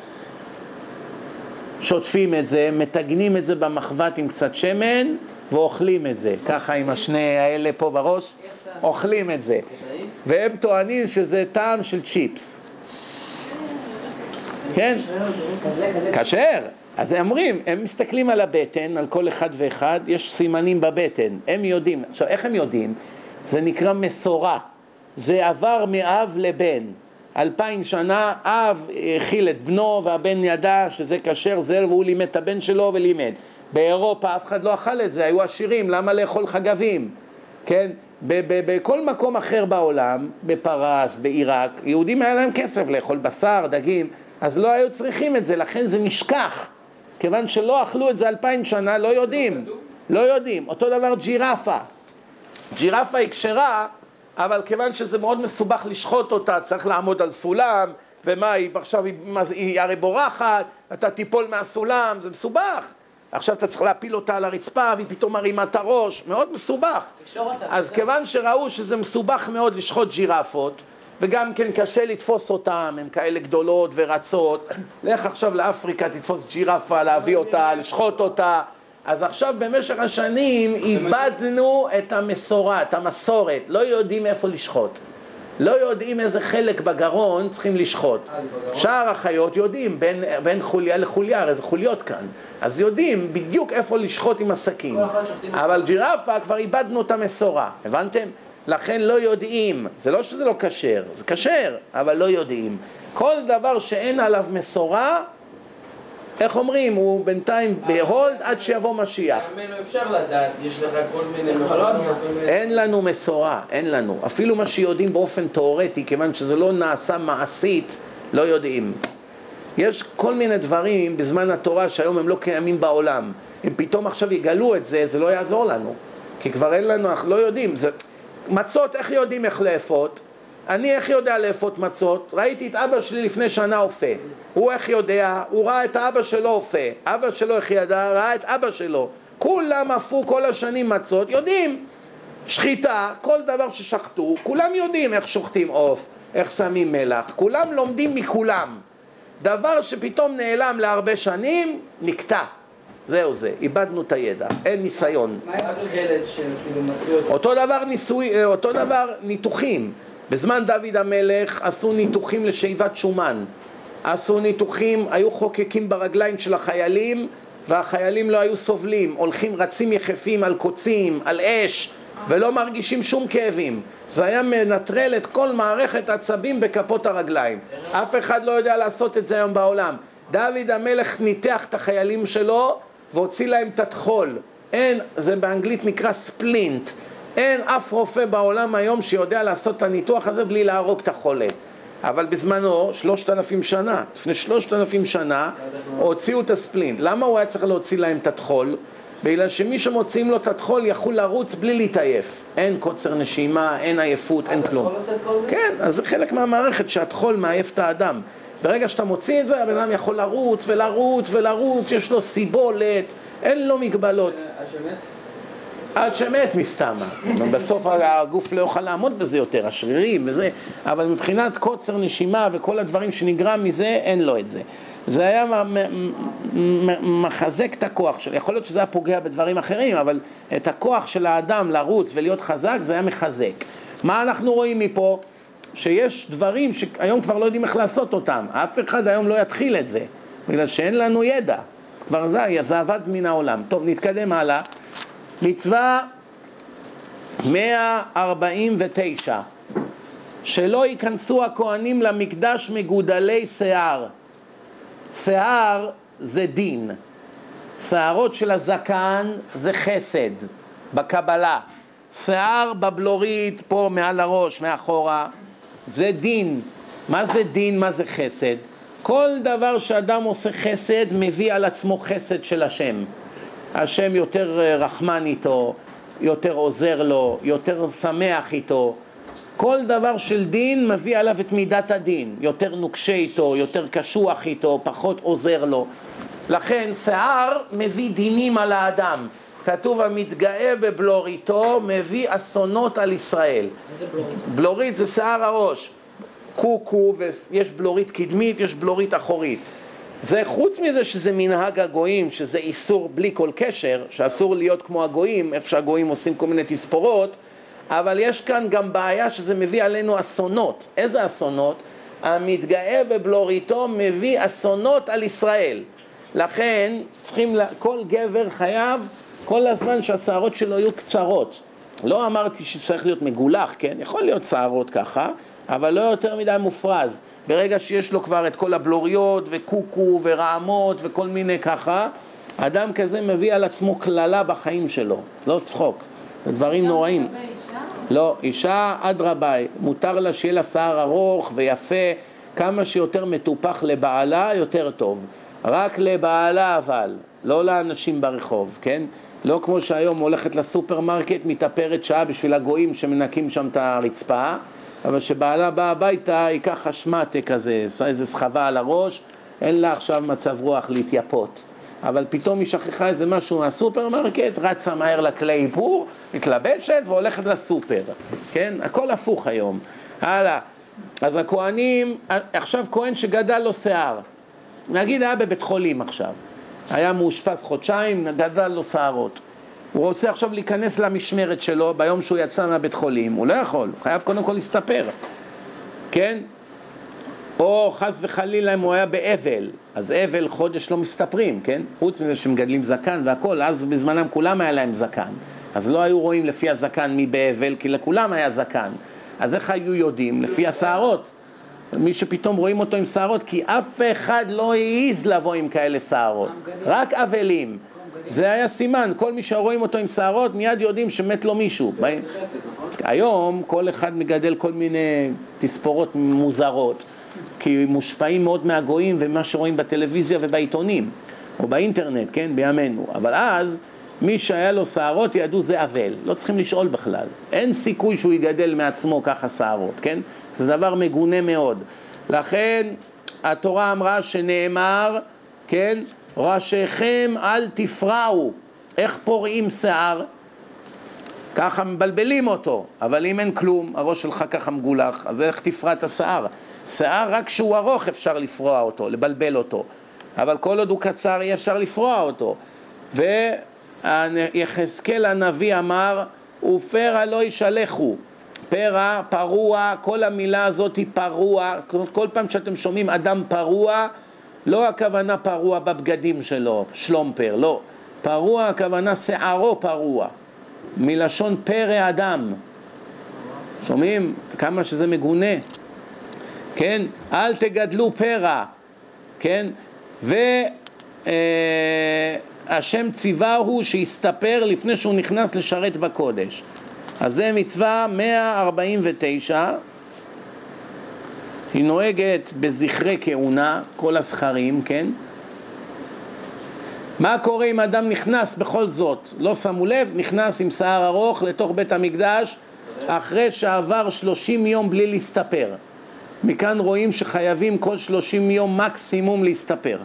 שוטפים את זה, מטגנים את זה במחבת עם קצת שמן ואוכלים את זה, ככה עם השני האלה פה בראש, אוכלים את זה. והם טוענים שזה טעם של צ'יפס. כן? כשר. אז הם אומרים, הם מסתכלים על הבטן, על כל אחד ואחד, יש סימנים בבטן, הם יודעים. עכשיו, איך הם יודעים? זה נקרא מסורה. זה עבר מאב לבן. אלפיים שנה אב האכיל את בנו והבן ידע שזה כשר זה והוא לימד את הבן שלו ולימד. באירופה אף אחד לא אכל את זה, היו עשירים, למה לאכול חגבים? כן? בכל מקום אחר בעולם, בפרס, בעיראק, יהודים היה להם כסף לאכול בשר, דגים, אז לא היו צריכים את זה, לכן זה נשכח. כיוון שלא אכלו את זה אלפיים שנה, לא יודעים. לא יודעים. אותו דבר ג'ירפה. ג'ירפה היא כשרה, אבל כיוון שזה מאוד מסובך לשחוט אותה, צריך לעמוד על סולם, ומה, היא עכשיו, היא, היא הרי בורחת, אתה תיפול מהסולם, זה מסובך. עכשיו אתה צריך להפיל אותה על הרצפה והיא פתאום מרימה את הראש, מאוד מסובך. אז כיוון שראו שזה מסובך מאוד לשחוט ג'ירפות, וגם כן קשה לתפוס אותן, הן כאלה גדולות ורצות, לך עכשיו לאפריקה, תתפוס ג'ירפה, להביא אותה, לשחוט אותה. אז עכשיו במשך השנים איבדנו את המסורה, את המסורת, לא יודעים איפה לשחוט. לא יודעים איזה חלק בגרון צריכים לשחוט. שאר החיות יודעים, בין, בין חוליה לחוליה, הרי זה חוליות כאן. אז יודעים בדיוק איפה לשחוט עם הסכין. אבל ג'ירפה כבר איבדנו את המסורה, הבנתם? לכן לא יודעים, זה לא שזה לא כשר, זה כשר, אבל לא יודעים. כל דבר שאין עליו מסורה, איך אומרים, הוא בינתיים בהולד עד שיבוא משיח. אפשר לדעת, יש לך כל מיני מחלות. אין לנו מסורה, אין לנו. אפילו מה שיודעים באופן תיאורטי, כיוון שזה לא נעשה מעשית, לא יודעים. יש כל מיני דברים בזמן התורה שהיום הם לא קיימים בעולם. אם פתאום עכשיו יגלו את זה, זה לא יעזור לנו. כי כבר אין לנו, אנחנו לא יודעים. זה... מצות, איך יודעים איך לאפות? אני איך יודע לאפות מצות? ראיתי את אבא שלי לפני שנה אופה. הוא איך יודע? הוא ראה את האבא שלו אופה. אבא שלו איך ידע? ראה את אבא שלו. כולם אפו כל השנים מצות, יודעים. שחיטה, כל דבר ששחטו, כולם יודעים איך שוחטים עוף, איך שמים מלח, כולם לומדים מכולם. דבר שפתאום נעלם להרבה שנים, נקטע. זהו זה, איבדנו את הידע, אין ניסיון. מה עם התכלת שכאילו מצאו אותו? אותו דבר ניסוי, אה, אותו דבר ניתוחים. בזמן דוד המלך עשו ניתוחים לשאיבת שומן. עשו ניתוחים, היו חוקקים ברגליים של החיילים והחיילים לא היו סובלים, הולכים רצים יחפים על קוצים, על אש ולא מרגישים שום כאבים. זה היה מנטרל את כל מערכת עצבים בכפות הרגליים. אף אחד לא יודע לעשות את זה היום בעולם. דוד המלך ניתח את החיילים שלו והוציא להם את הטחול. אין, זה באנגלית נקרא ספלינט. אין אף רופא בעולם היום שיודע לעשות את הניתוח הזה בלי להרוג את החולה. אבל בזמנו, שלושת אלפים שנה, לפני שלושת אלפים שנה, הוציאו את הספלינט. למה הוא היה צריך להוציא להם את הטחול? בגלל שמי שמוציאים לו את הטחול יכול לרוץ בלי להתעייף. אין קוצר נשימה, אין עייפות, אין כלום. כן, אז זה חלק מהמערכת שהטחול מעייף את האדם. ברגע שאתה מוציא את זה, הבן אדם יכול לרוץ ולרוץ ולרוץ, יש לו סיבולת, אין לו מגבלות. עד שמת מסתמה. בסוף הגוף לא יוכל לעמוד בזה יותר, השרירים וזה, אבל מבחינת קוצר נשימה וכל הדברים שנגרם מזה, אין לו את זה. זה היה מחזק את הכוח שלו, יכול להיות שזה היה פוגע בדברים אחרים, אבל את הכוח של האדם לרוץ ולהיות חזק, זה היה מחזק. מה אנחנו רואים מפה? שיש דברים שהיום כבר לא יודעים איך לעשות אותם, אף אחד היום לא יתחיל את זה, בגלל שאין לנו ידע, כבר זה, זה עבד מן העולם. טוב, נתקדם הלאה. מצווה 149 שלא ייכנסו הכהנים למקדש מגודלי שיער. שיער זה דין, שערות של הזקן זה חסד בקבלה, שיער בבלורית פה מעל הראש, מאחורה, זה דין. מה זה דין, מה זה חסד? כל דבר שאדם עושה חסד מביא על עצמו חסד של השם. השם יותר אה, רחמן איתו, יותר עוזר לו, יותר שמח איתו. כל דבר של דין מביא עליו את מידת הדין, יותר נוקשה איתו, יותר קשוח איתו, פחות עוזר לו. לכן שיער מביא דינים על האדם. כתוב המתגאה בבלוריתו מביא אסונות על ישראל. איזה בלורית? בלורית זה שיער הראש. קוקו, ויש בלורית קדמית, יש בלורית אחורית. זה חוץ מזה שזה מנהג הגויים, שזה איסור בלי כל קשר, שאסור להיות כמו הגויים, איך שהגויים עושים כל מיני תספורות, אבל יש כאן גם בעיה שזה מביא עלינו אסונות. איזה אסונות? המתגאה בבלוריתו מביא אסונות על ישראל. לכן צריכים, כל גבר חייב כל הזמן שהשערות שלו יהיו קצרות. לא אמרתי שצריך להיות מגולח, כן? יכול להיות שערות ככה, אבל לא יותר מדי מופרז. ברגע שיש לו כבר את כל הבלוריות וקוקו ורעמות וכל מיני ככה, אדם כזה מביא על עצמו קללה בחיים שלו, לא צחוק, זה דברים נוראים. לא, אישה אדרבה, מותר לה שיהיה לה שיער ארוך ויפה, כמה שיותר מטופח לבעלה, יותר טוב. רק לבעלה אבל, לא לאנשים ברחוב, כן? לא כמו שהיום הולכת לסופרמרקט, מתאפרת שעה בשביל הגויים שמנקים שם את הרצפה, אבל כשבעלה בא הביתה, ייקח שמאטע כזה, איזה סחבה על הראש, אין לה עכשיו מצב רוח להתייפות. אבל פתאום היא שכחה איזה משהו מהסופרמרקט, רצה מהר לכלי איפור, מתלבשת והולכת לסופר, כן? הכל הפוך היום. הלאה. אז הכהנים, עכשיו כהן שגדל לו שיער, נגיד היה בבית חולים עכשיו, היה מאושפז חודשיים, גדל לו שערות. הוא רוצה עכשיו להיכנס למשמרת שלו ביום שהוא יצא מהבית חולים, הוא לא יכול, הוא חייב קודם כל להסתפר, כן? או חס וחלילה אם הוא היה באבל, אז אבל חודש לא מסתפרים, כן? חוץ מזה שמגדלים זקן והכל, אז בזמנם כולם היה להם זקן, אז לא היו רואים לפי הזקן מי באבל, כי לכולם היה זקן. אז איך היו יודעים? לפי השערות. מי שפתאום רואים אותו עם שערות, כי אף אחד לא העז לבוא עם כאלה שערות, רק אבלים. זה היה סימן, כל מי שרואים אותו עם שערות מיד יודעים שמת לו מישהו. נכון? היום כל אחד מגדל כל מיני תספורות מוזרות, כי מושפעים מאוד מהגויים ומה שרואים בטלוויזיה ובעיתונים, או באינטרנט, כן, בימינו. אבל אז מי שהיה לו שערות ידעו זה אבל, לא צריכים לשאול בכלל. אין סיכוי שהוא יגדל מעצמו ככה שערות, כן? זה דבר מגונה מאוד. לכן התורה אמרה שנאמר, כן? ראשיכם אל תפרעו. איך פורעים שיער? ככה מבלבלים אותו, אבל אם אין כלום, הראש שלך ככה מגולח, אז איך תפרע את השיער? שיער רק כשהוא ארוך אפשר לפרוע אותו, לבלבל אותו, אבל כל עוד הוא קצר אי אפשר לפרוע אותו. ויחזקאל הנביא אמר, ופרע לא ישלחו. פרע, פרוע, כל המילה הזאת היא פרוע, כל פעם שאתם שומעים אדם פרוע, לא הכוונה פרוע בבגדים שלו, שלומפר, לא. פרוע הכוונה שערו פרוע, מלשון פרא אדם. שומעים? כמה שזה מגונה. כן? אל תגדלו פרע, כן? והשם אה, ציווהו שיסתפר לפני שהוא נכנס לשרת בקודש. אז זה מצווה 149 היא נוהגת בזכרי כהונה, כל הזכרים, כן? מה קורה אם אדם נכנס בכל זאת, לא שמו לב, נכנס עם שיער ארוך לתוך בית המקדש אחרי שעבר שלושים יום בלי להסתפר. מכאן רואים שחייבים כל שלושים יום מקסימום להסתפר.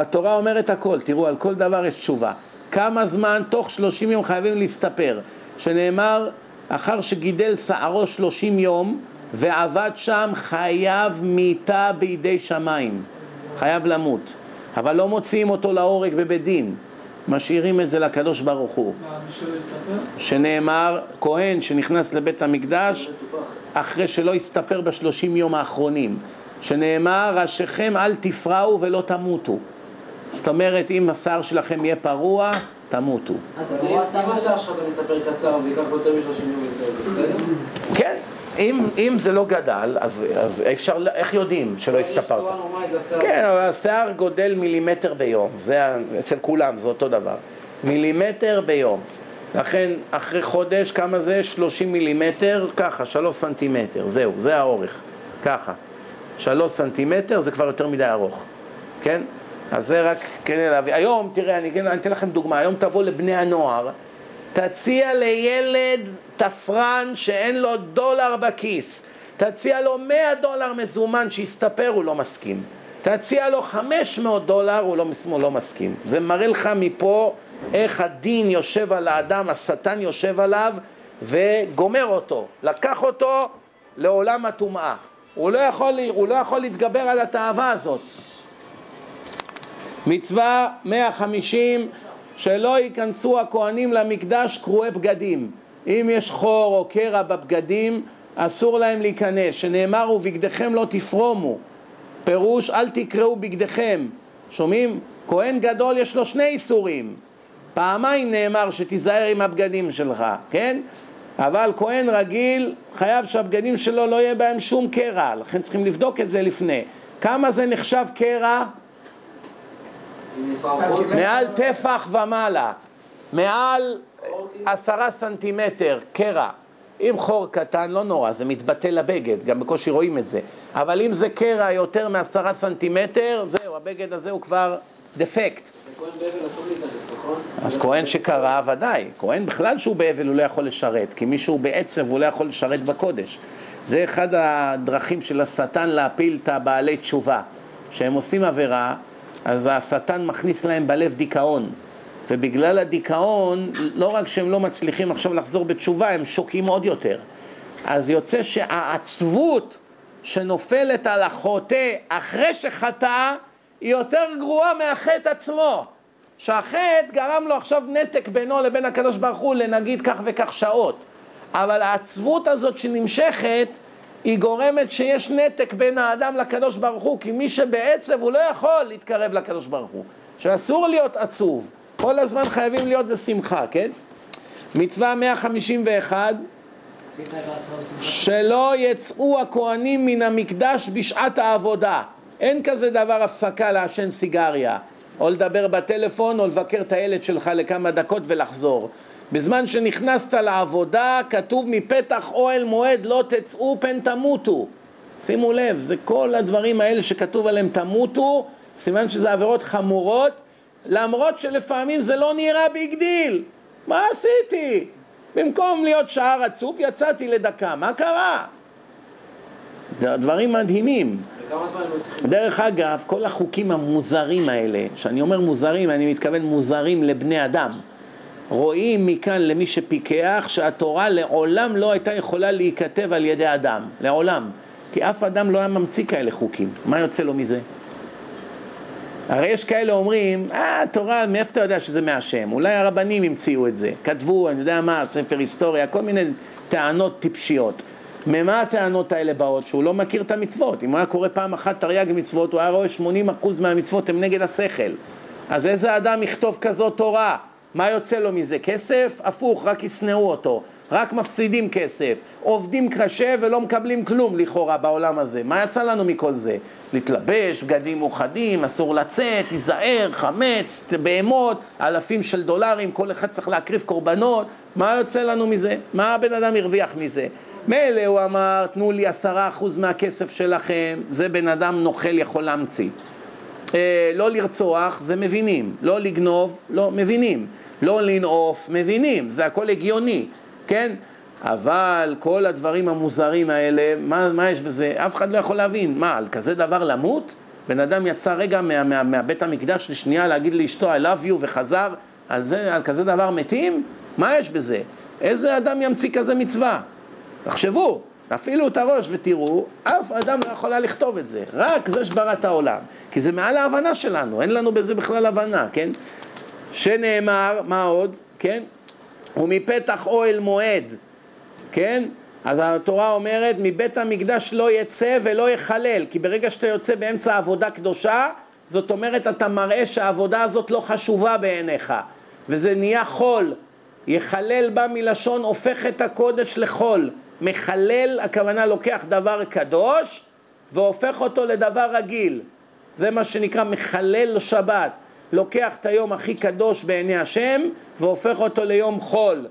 התורה אומרת הכל, תראו, על כל דבר יש תשובה. כמה זמן תוך שלושים יום חייבים להסתפר? שנאמר, אחר שגידל שערו שלושים יום, ועבד שם חייב מיתה בידי שמיים, חייב למות, אבל לא מוציאים אותו להורג בבית דין, משאירים את זה לקדוש ברוך הוא. שנאמר, כהן שנכנס לבית המקדש אחרי שלא הסתפר בשלושים יום האחרונים, שנאמר, ראשיכם אל תפרעו ולא תמותו. זאת אומרת, אם השיער שלכם יהיה פרוע, תמותו. אז אם השיער שלך מסתפר קצר וייקח יותר משלושים יום, בסדר? כן. אם, אם זה לא גדל, אז, אז אפשר, איך יודעים שלא הסתפרת? כן, אבל השיער גודל מילימטר ביום, זה אצל כולם, זה אותו דבר. מילימטר ביום. לכן, אחרי חודש, כמה זה? 30 מילימטר, ככה, 3 סנטימטר, זהו, זה האורך, ככה. 3 סנטימטר זה כבר יותר מדי ארוך, כן? אז זה רק כדי להביא. היום, תראה, אני, אני אתן לכם דוגמה, היום תבוא לבני הנוער, תציע לילד תפרן שאין לו דולר בכיס, תציע לו 100 דולר מזומן שיסתפר, הוא לא מסכים. תציע לו 500 דולר, הוא לא, הוא לא מסכים. זה מראה לך מפה איך הדין יושב על האדם, השטן יושב עליו וגומר אותו. לקח אותו לעולם הטומאה. הוא לא הוא לא יכול להתגבר על התאווה הזאת. מצווה 150 שלא ייכנסו הכהנים למקדש קרועי בגדים. אם יש חור או קרע בבגדים, אסור להם להיכנס, שנאמר ובגדיכם לא תפרומו. פירוש אל תקראו בגדיכם. שומעים? כהן גדול יש לו שני איסורים. פעמיים נאמר שתיזהר עם הבגדים שלך, כן? אבל כהן רגיל חייב שהבגדים שלו לא יהיה בהם שום קרע, לכן צריכים לבדוק את זה לפני. כמה זה נחשב קרע? מעל טפח ומעלה, מעל עשרה סנטימטר קרע. אם חור קטן לא נורא, זה מתבטא לבגד, גם בקושי רואים את זה. אבל אם זה קרע יותר מעשרה סנטימטר, זהו, הבגד הזה הוא כבר דפקט. נכון? אז כהן שקרא, ודאי. כהן בכלל שהוא באבל הוא לא יכול לשרת, כי מי שהוא בעצב הוא לא יכול לשרת בקודש. זה אחד הדרכים של השטן להפיל את הבעלי תשובה. כשהם עושים עבירה, אז השטן מכניס להם בלב דיכאון. ובגלל הדיכאון, לא רק שהם לא מצליחים עכשיו לחזור בתשובה, הם שוקים עוד יותר. אז יוצא שהעצבות שנופלת על החוטא אחרי שחטא, היא יותר גרועה מהחטא עצמו. שהחטא גרם לו עכשיו נתק בינו לבין הקדוש ברוך הוא לנגיד כך וכך שעות. אבל העצבות הזאת שנמשכת, היא גורמת שיש נתק בין האדם לקדוש ברוך הוא, כי מי שבעצב הוא לא יכול להתקרב לקדוש ברוך הוא. שאסור להיות עצוב, כל הזמן חייבים להיות בשמחה, כן? מצווה 151 שלא יצאו הכהנים מן המקדש בשעת העבודה. אין כזה דבר הפסקה לעשן סיגריה, או לדבר בטלפון, או לבקר את הילד שלך לכמה דקות ולחזור. בזמן שנכנסת לעבודה, כתוב מפתח אוהל מועד לא תצאו פן תמותו. שימו לב, זה כל הדברים האלה שכתוב עליהם תמותו, סימן שזה עבירות חמורות, למרות שלפעמים זה לא נראה big deal. מה עשיתי? במקום להיות שעה רצוף, יצאתי לדקה. מה קרה? דברים מדהימים. דרך אגב, כל החוקים המוזרים האלה, שאני אומר מוזרים, אני מתכוון מוזרים לבני אדם. רואים מכאן למי שפיקח שהתורה לעולם לא הייתה יכולה להיכתב על ידי אדם, לעולם. כי אף אדם לא היה ממציא כאלה חוקים. מה יוצא לו מזה? הרי יש כאלה אומרים, אה, תורה, מאיפה אתה יודע שזה מהשם? אולי הרבנים המציאו את זה. כתבו, אני יודע מה, ספר היסטוריה, כל מיני טענות טיפשיות. ממה הטענות האלה באות? שהוא לא מכיר את המצוות. אם הוא היה קורא פעם אחת תרי"ג מצוות, הוא היה רואה 80% מהמצוות הם נגד השכל. אז איזה אדם יכתוב כזאת תורה? מה יוצא לו מזה? כסף? הפוך, רק ישנאו אותו. רק מפסידים כסף, עובדים קשה ולא מקבלים כלום לכאורה בעולם הזה. מה יצא לנו מכל זה? להתלבש, בגדים מאוחדים, אסור לצאת, תיזהר, חמץ, בהמות, אלפים של דולרים, כל אחד צריך להקריב קורבנות. מה יוצא לנו מזה? מה הבן אדם הרוויח מזה? מילא הוא אמר, תנו לי עשרה אחוז מהכסף שלכם, זה בן אדם נוכל יכול להמציא. אה, לא לרצוח, זה מבינים. לא לגנוב, לא מבינים. לא לנעוף, מבינים. זה הכל הגיוני. כן? אבל כל הדברים המוזרים האלה, מה, מה יש בזה? אף אחד לא יכול להבין. מה, על כזה דבר למות? בן אדם יצא רגע מה, מה, מהבית המקדש לשנייה להגיד לאשתו I love you וחזר, על, זה, על כזה דבר מתים? מה יש בזה? איזה אדם ימציא כזה מצווה? תחשבו, אפילו את הראש ותראו, אף אדם לא יכולה לכתוב את זה, רק זה שברא את העולם. כי זה מעל ההבנה שלנו, אין לנו בזה בכלל הבנה, כן? שנאמר, מה עוד? כן? ומפתח אוהל מועד, כן? אז התורה אומרת, מבית המקדש לא יצא ולא יחלל, כי ברגע שאתה יוצא באמצע עבודה קדושה, זאת אומרת, אתה מראה שהעבודה הזאת לא חשובה בעיניך, וזה נהיה חול. יחלל בה מלשון הופך את הקודש לחול. מחלל, הכוונה לוקח דבר קדוש והופך אותו לדבר רגיל. זה מה שנקרא מחלל שבת. לוקח את היום הכי קדוש בעיני השם והופך אותו ליום חול.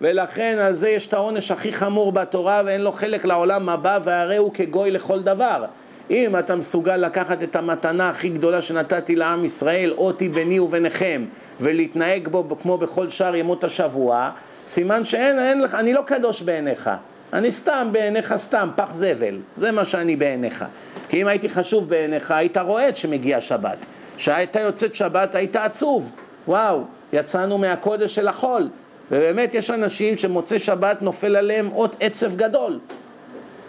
ולכן על זה יש את העונש הכי חמור בתורה ואין לו חלק לעולם הבא והרי הוא כגוי לכל דבר. אם אתה מסוגל לקחת את המתנה הכי גדולה שנתתי לעם ישראל, אותי ביני וביניכם, ולהתנהג בו כמו בכל שאר ימות השבוע, סימן שאין, אין לך, אני לא קדוש בעיניך. אני סתם בעיניך סתם, פח זבל. זה מה שאני בעיניך. כי אם הייתי חשוב בעיניך, היית רועד שמגיע שבת. כשהייתה יוצאת שבת היית עצוב. וואו, יצאנו מהקודש של החול. ובאמת יש אנשים שמוצא שבת נופל עליהם אות עצב גדול.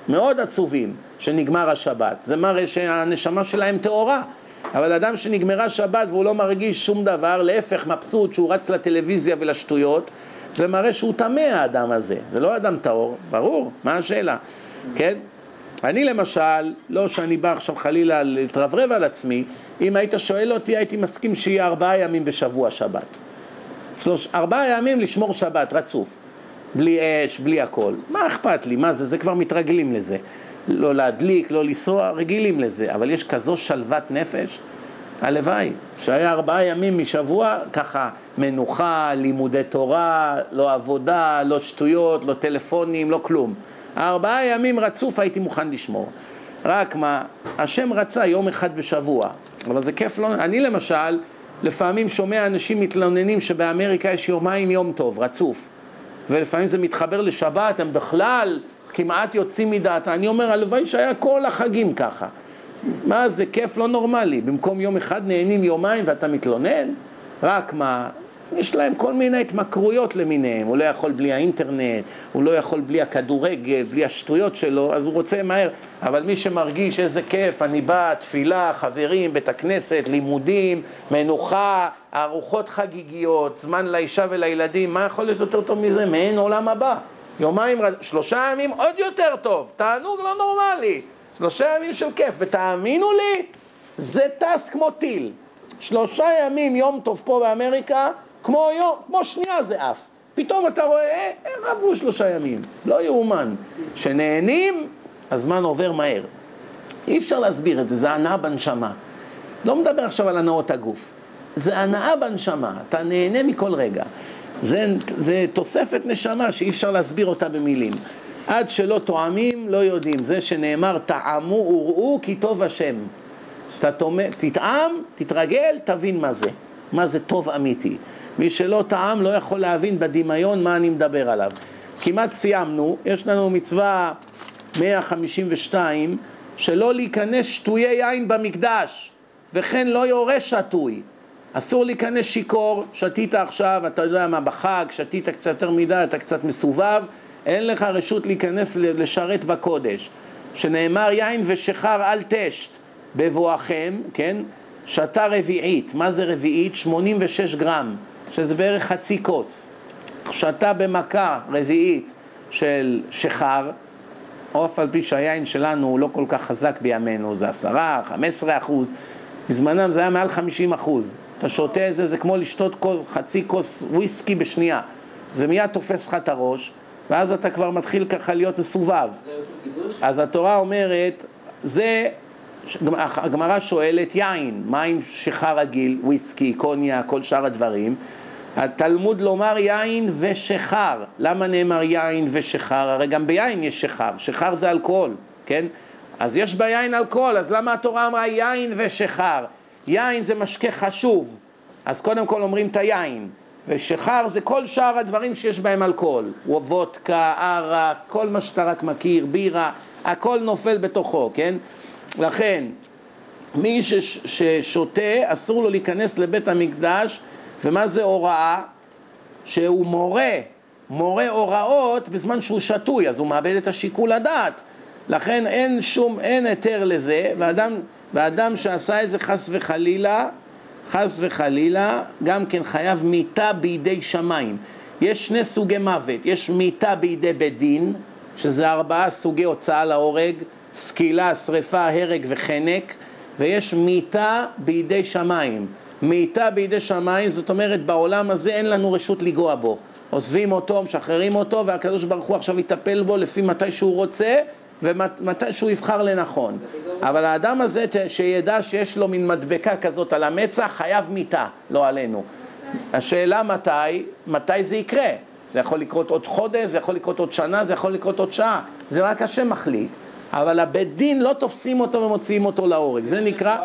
מאוד עצובים שנגמר השבת. זה מראה שהנשמה שלהם טהורה. אבל אדם שנגמרה שבת והוא לא מרגיש שום דבר, להפך מבסוט שהוא רץ לטלוויזיה ולשטויות, זה מראה שהוא טמא האדם הזה, זה לא אדם טהור, ברור, מה השאלה, כן? אני למשל, לא שאני בא עכשיו חלילה להתרברב על עצמי, אם היית שואל אותי הייתי מסכים שיהיה ארבעה ימים בשבוע שבת. שלוש, ארבעה ימים לשמור שבת רצוף, בלי אש, בלי הכל. מה אכפת לי? מה זה? זה כבר מתרגלים לזה. לא להדליק, לא לנסוע, רגילים לזה. אבל יש כזו שלוות נפש, הלוואי, שהיה ארבעה ימים משבוע, ככה מנוחה, לימודי תורה, לא עבודה, לא שטויות, לא טלפונים, לא כלום. ארבעה ימים רצוף הייתי מוכן לשמור. רק מה, השם רצה יום אחד בשבוע, אבל זה כיף לא... אני למשל, לפעמים שומע אנשים מתלוננים שבאמריקה יש יומיים יום טוב, רצוף. ולפעמים זה מתחבר לשבת, הם בכלל כמעט יוצאים מדעתה. אני אומר, הלוואי שהיה כל החגים ככה. מה זה כיף לא נורמלי, במקום יום אחד נהנים יומיים ואתה מתלונן? רק מה, יש להם כל מיני התמכרויות למיניהם, הוא לא יכול בלי האינטרנט, הוא לא יכול בלי הכדורגל, בלי השטויות שלו, אז הוא רוצה מהר, אבל מי שמרגיש איזה כיף, אני בא, תפילה, חברים, בית הכנסת, לימודים, מנוחה, ארוחות חגיגיות, זמן לאישה ולילדים, מה יכול להיות יותר טוב מזה? מעין עולם הבא. יומיים, שלושה ימים עוד יותר טוב, תענוג לא נורמלי. שלושה ימים של כיף, ותאמינו לי, זה טס כמו טיל. שלושה ימים יום טוב פה באמריקה, כמו יום, כמו שנייה זה עף. פתאום אתה רואה, אה, איך עברו שלושה ימים? לא יאומן. כשנהנים, הזמן עובר מהר. אי אפשר להסביר את זה, זה הנאה בנשמה. לא מדבר עכשיו על הנאות הגוף. זה הנאה בנשמה, אתה נהנה מכל רגע. זה, זה תוספת נשמה שאי אפשר להסביר אותה במילים. עד שלא טועמים, לא יודעים. זה שנאמר, טעמו וראו כי טוב השם. כשאתה תטעם, תתרגל, תבין מה זה. מה זה טוב אמיתי. מי שלא טעם לא יכול להבין בדמיון מה אני מדבר עליו. כמעט סיימנו, יש לנו מצווה 152 שלא להיכנס שטויי יין במקדש וכן לא יורה שטוי. אסור להיכנס שיכור, שתית עכשיו, אתה יודע מה, בחג, שתית קצת יותר מדי, אתה קצת מסובב, אין לך רשות להיכנס לשרת בקודש. שנאמר יין ושחר אל תשת בבואכם, כן? שתה רביעית, מה זה רביעית? 86 גרם, שזה בערך חצי כוס. שתה במכה רביעית של שחר, אף על פי שהיין שלנו הוא לא כל כך חזק בימינו, זה עשרה, חמש עשרה אחוז, בזמנם זה היה מעל חמישים אחוז. אתה שותה את זה, זה כמו לשתות חצי כוס וויסקי בשנייה. זה מיד תופס לך את הראש, ואז אתה כבר מתחיל ככה להיות מסובב. אז התורה אומרת, זה, הגמרא שואלת יין, מים שיכר רגיל, וויסקי, קוניה, כל שאר הדברים. התלמוד לומר יין ושחר. למה נאמר יין ושחר? הרי גם ביין יש שחר. שחר זה אלכוהול, כן? אז יש ביין אלכוהול, אז למה התורה אמרה יין ושחר? יין זה משקה חשוב, אז קודם כל אומרים את היין. ושחר זה כל שאר הדברים שיש בהם אלכוהול, וודקה, ערק, כל מה שאתה רק מכיר, בירה, הכל נופל בתוכו, כן? לכן, מי שש, ששותה אסור לו להיכנס לבית המקדש, ומה זה הוראה? שהוא מורה, מורה הוראות בזמן שהוא שתוי, אז הוא מאבד את השיקול הדעת. לכן אין שום, אין היתר לזה, ואדם, ואדם שעשה את זה חס וחלילה, חס וחלילה, גם כן חייב מיתה בידי שמיים. יש שני סוגי מוות, יש מיתה בידי בית דין, שזה ארבעה סוגי הוצאה להורג, סקילה, שריפה, הרג וחנק, ויש מיתה בידי שמיים. מיתה בידי שמיים, זאת אומרת בעולם הזה אין לנו רשות לגוע בו. עוזבים אותו, משחררים אותו, והקדוש ברוך הוא עכשיו יטפל בו לפי מתי שהוא רוצה ומתי שהוא יבחר לנכון. אבל האדם הזה, שידע שיש לו מין מדבקה כזאת על המצח, חייב מיתה, לא עלינו. השאלה מתי, מתי זה יקרה. זה יכול לקרות עוד חודש, זה יכול לקרות עוד שנה, זה יכול לקרות עוד שעה. זה רק השם מחליט. אבל הבית דין לא תופסים אותו ומוציאים אותו להורג. זה נקרא,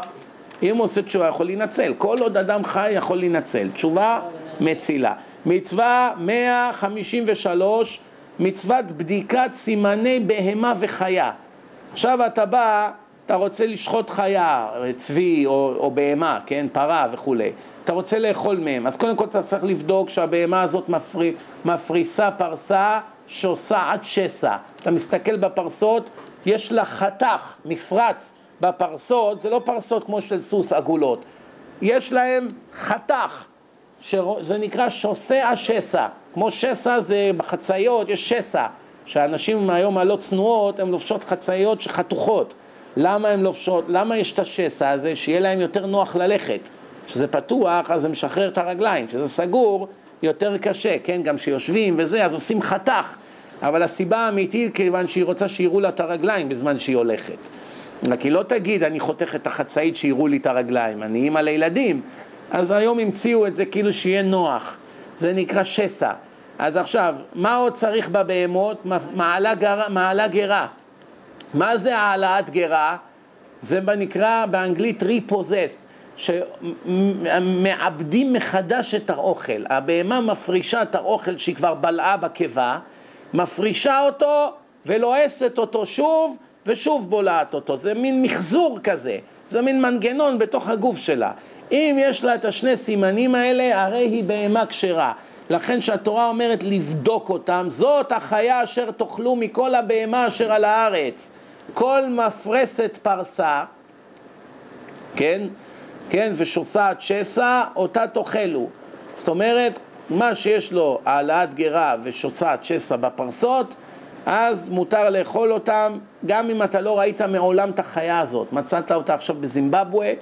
אם הוא עושה תשובה, יכול להינצל. כל עוד אדם חי יכול להינצל. תשובה מצילה. מצווה 153, מצוות בדיקת סימני בהמה וחיה. עכשיו אתה בא, אתה רוצה לשחוט חיה, צבי או, או בהמה, כן, פרה וכולי. אתה רוצה לאכול מהם, אז קודם כל אתה צריך לבדוק שהבהמה הזאת מפרי, מפריסה פרסה עד שסע. אתה מסתכל בפרסות, יש לה חתך, מפרץ בפרסות, זה לא פרסות כמו של סוס עגולות, יש להם חתך, זה נקרא שוסע שסע, כמו שסע זה בחצאיות, יש שסע, שהאנשים היום הלא צנועות, הן לובשות חצאיות חתוכות. למה הן לובשות, למה יש את השסע הזה? שיהיה להם יותר נוח ללכת. כשזה פתוח, אז זה משחרר את הרגליים, כשזה סגור, יותר קשה, כן? גם כשיושבים וזה, אז עושים חתך. אבל הסיבה האמיתית, כיוון שהיא רוצה שיראו לה את הרגליים בזמן שהיא הולכת. רק היא לא תגיד, אני חותך את החצאית שיראו לי את הרגליים, אני אימא לילדים. אז היום המציאו את זה כאילו שיהיה נוח. זה נקרא שסע. אז עכשיו, מה עוד צריך בבהמות? מעלה, גר... מעלה גרה. מה זה העלאת גרה? זה נקרא באנגלית repossessed. שמעבדים מחדש את האוכל. הבהמה מפרישה את האוכל שהיא כבר בלעה בקיבה, מפרישה אותו ולועסת אותו שוב ושוב בולעת אותו. זה מין מחזור כזה, זה מין מנגנון בתוך הגוף שלה. אם יש לה את השני סימנים האלה, הרי היא בהמה כשרה. לכן שהתורה אומרת לבדוק אותם, זאת החיה אשר תאכלו מכל הבהמה אשר על הארץ. כל מפרסת פרסה, כן? כן, ושוסעת שסע, אותה תאכלו. זאת אומרת, מה שיש לו העלאת גרה ושוסעת שסע בפרסות, אז מותר לאכול אותם, גם אם אתה לא ראית מעולם את החיה הזאת. מצאת אותה עכשיו בזימבבואה,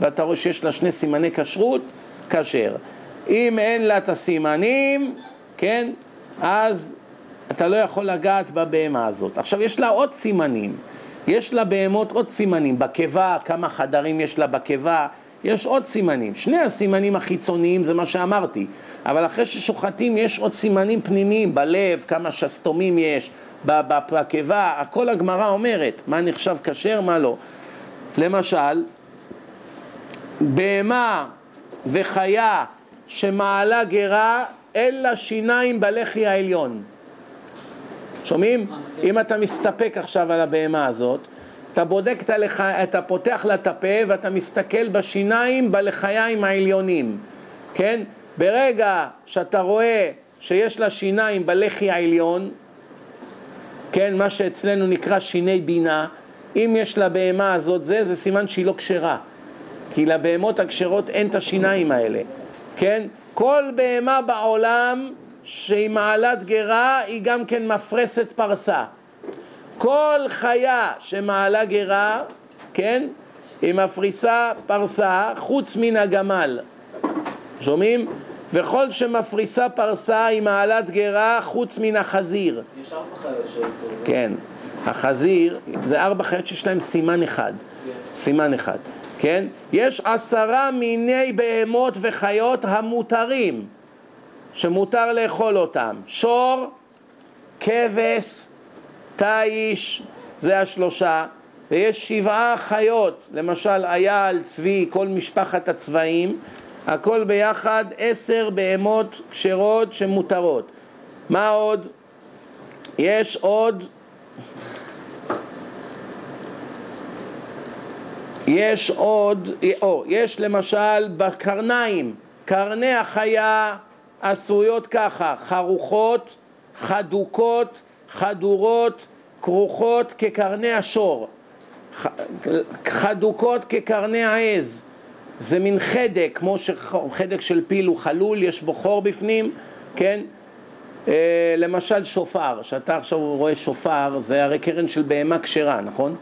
ואתה רואה שיש לה שני סימני כשרות, כשר. אם אין לה את הסימנים, כן, אז אתה לא יכול לגעת בבהמה הזאת. עכשיו, יש לה עוד סימנים. יש לה בהמות עוד סימנים. בקיבה, כמה חדרים יש לה בקיבה, יש עוד סימנים. שני הסימנים החיצוניים זה מה שאמרתי, אבל אחרי ששוחטים יש עוד סימנים פנימיים, בלב, כמה שסתומים יש, בקיבה, הכל הגמרא אומרת, מה נחשב כשר, מה לא. למשל, בהמה וחיה שמעלה גרה, אין לה שיניים בלחי העליון. שומעים? אם אתה מסתפק עכשיו על הבהמה הזאת, אתה בודק את הלח... אתה פותח לה את הפה ואתה מסתכל בשיניים בלחיים העליונים, כן? ברגע שאתה רואה שיש לה שיניים בלחי העליון, כן, מה שאצלנו נקרא שיני בינה, אם יש לבהמה הזאת זה, זה סימן שהיא לא כשרה. כי לבהמות הכשרות אין את השיניים האלה, כן? כל בהמה בעולם שהיא מעלת גרה היא גם כן מפרסת פרסה. כל חיה שמעלה גרה, כן, היא מפריסה פרסה חוץ מן הגמל. שומעים? וכל שמפריסה פרסה היא מעלת גרה חוץ מן החזיר. יש ארבע חיות שאסור. כן, החזיר, זה ארבע חיות שיש להם סימן אחד. סימן אחד, כן? יש עשרה מיני בהמות וחיות המותרים, שמותר לאכול אותם. שור, כבש, תיש, זה השלושה, ויש שבעה חיות, למשל אייל, צבי, כל משפחת הצבעים, הכל ביחד עשר בהמות כשרות שמותרות. מה עוד? יש עוד יש עוד, או, יש למשל בקרניים, קרני החיה עשויות ככה, חרוכות, חדוקות, חדורות, כרוכות כקרני השור, חדוקות כקרני העז. זה מין חדק, כמו שחדק של פיל הוא חלול, יש בו חור בפנים, כן? אה, למשל שופר, שאתה עכשיו רואה שופר, זה הרי קרן של בהמה כשרה, נכון?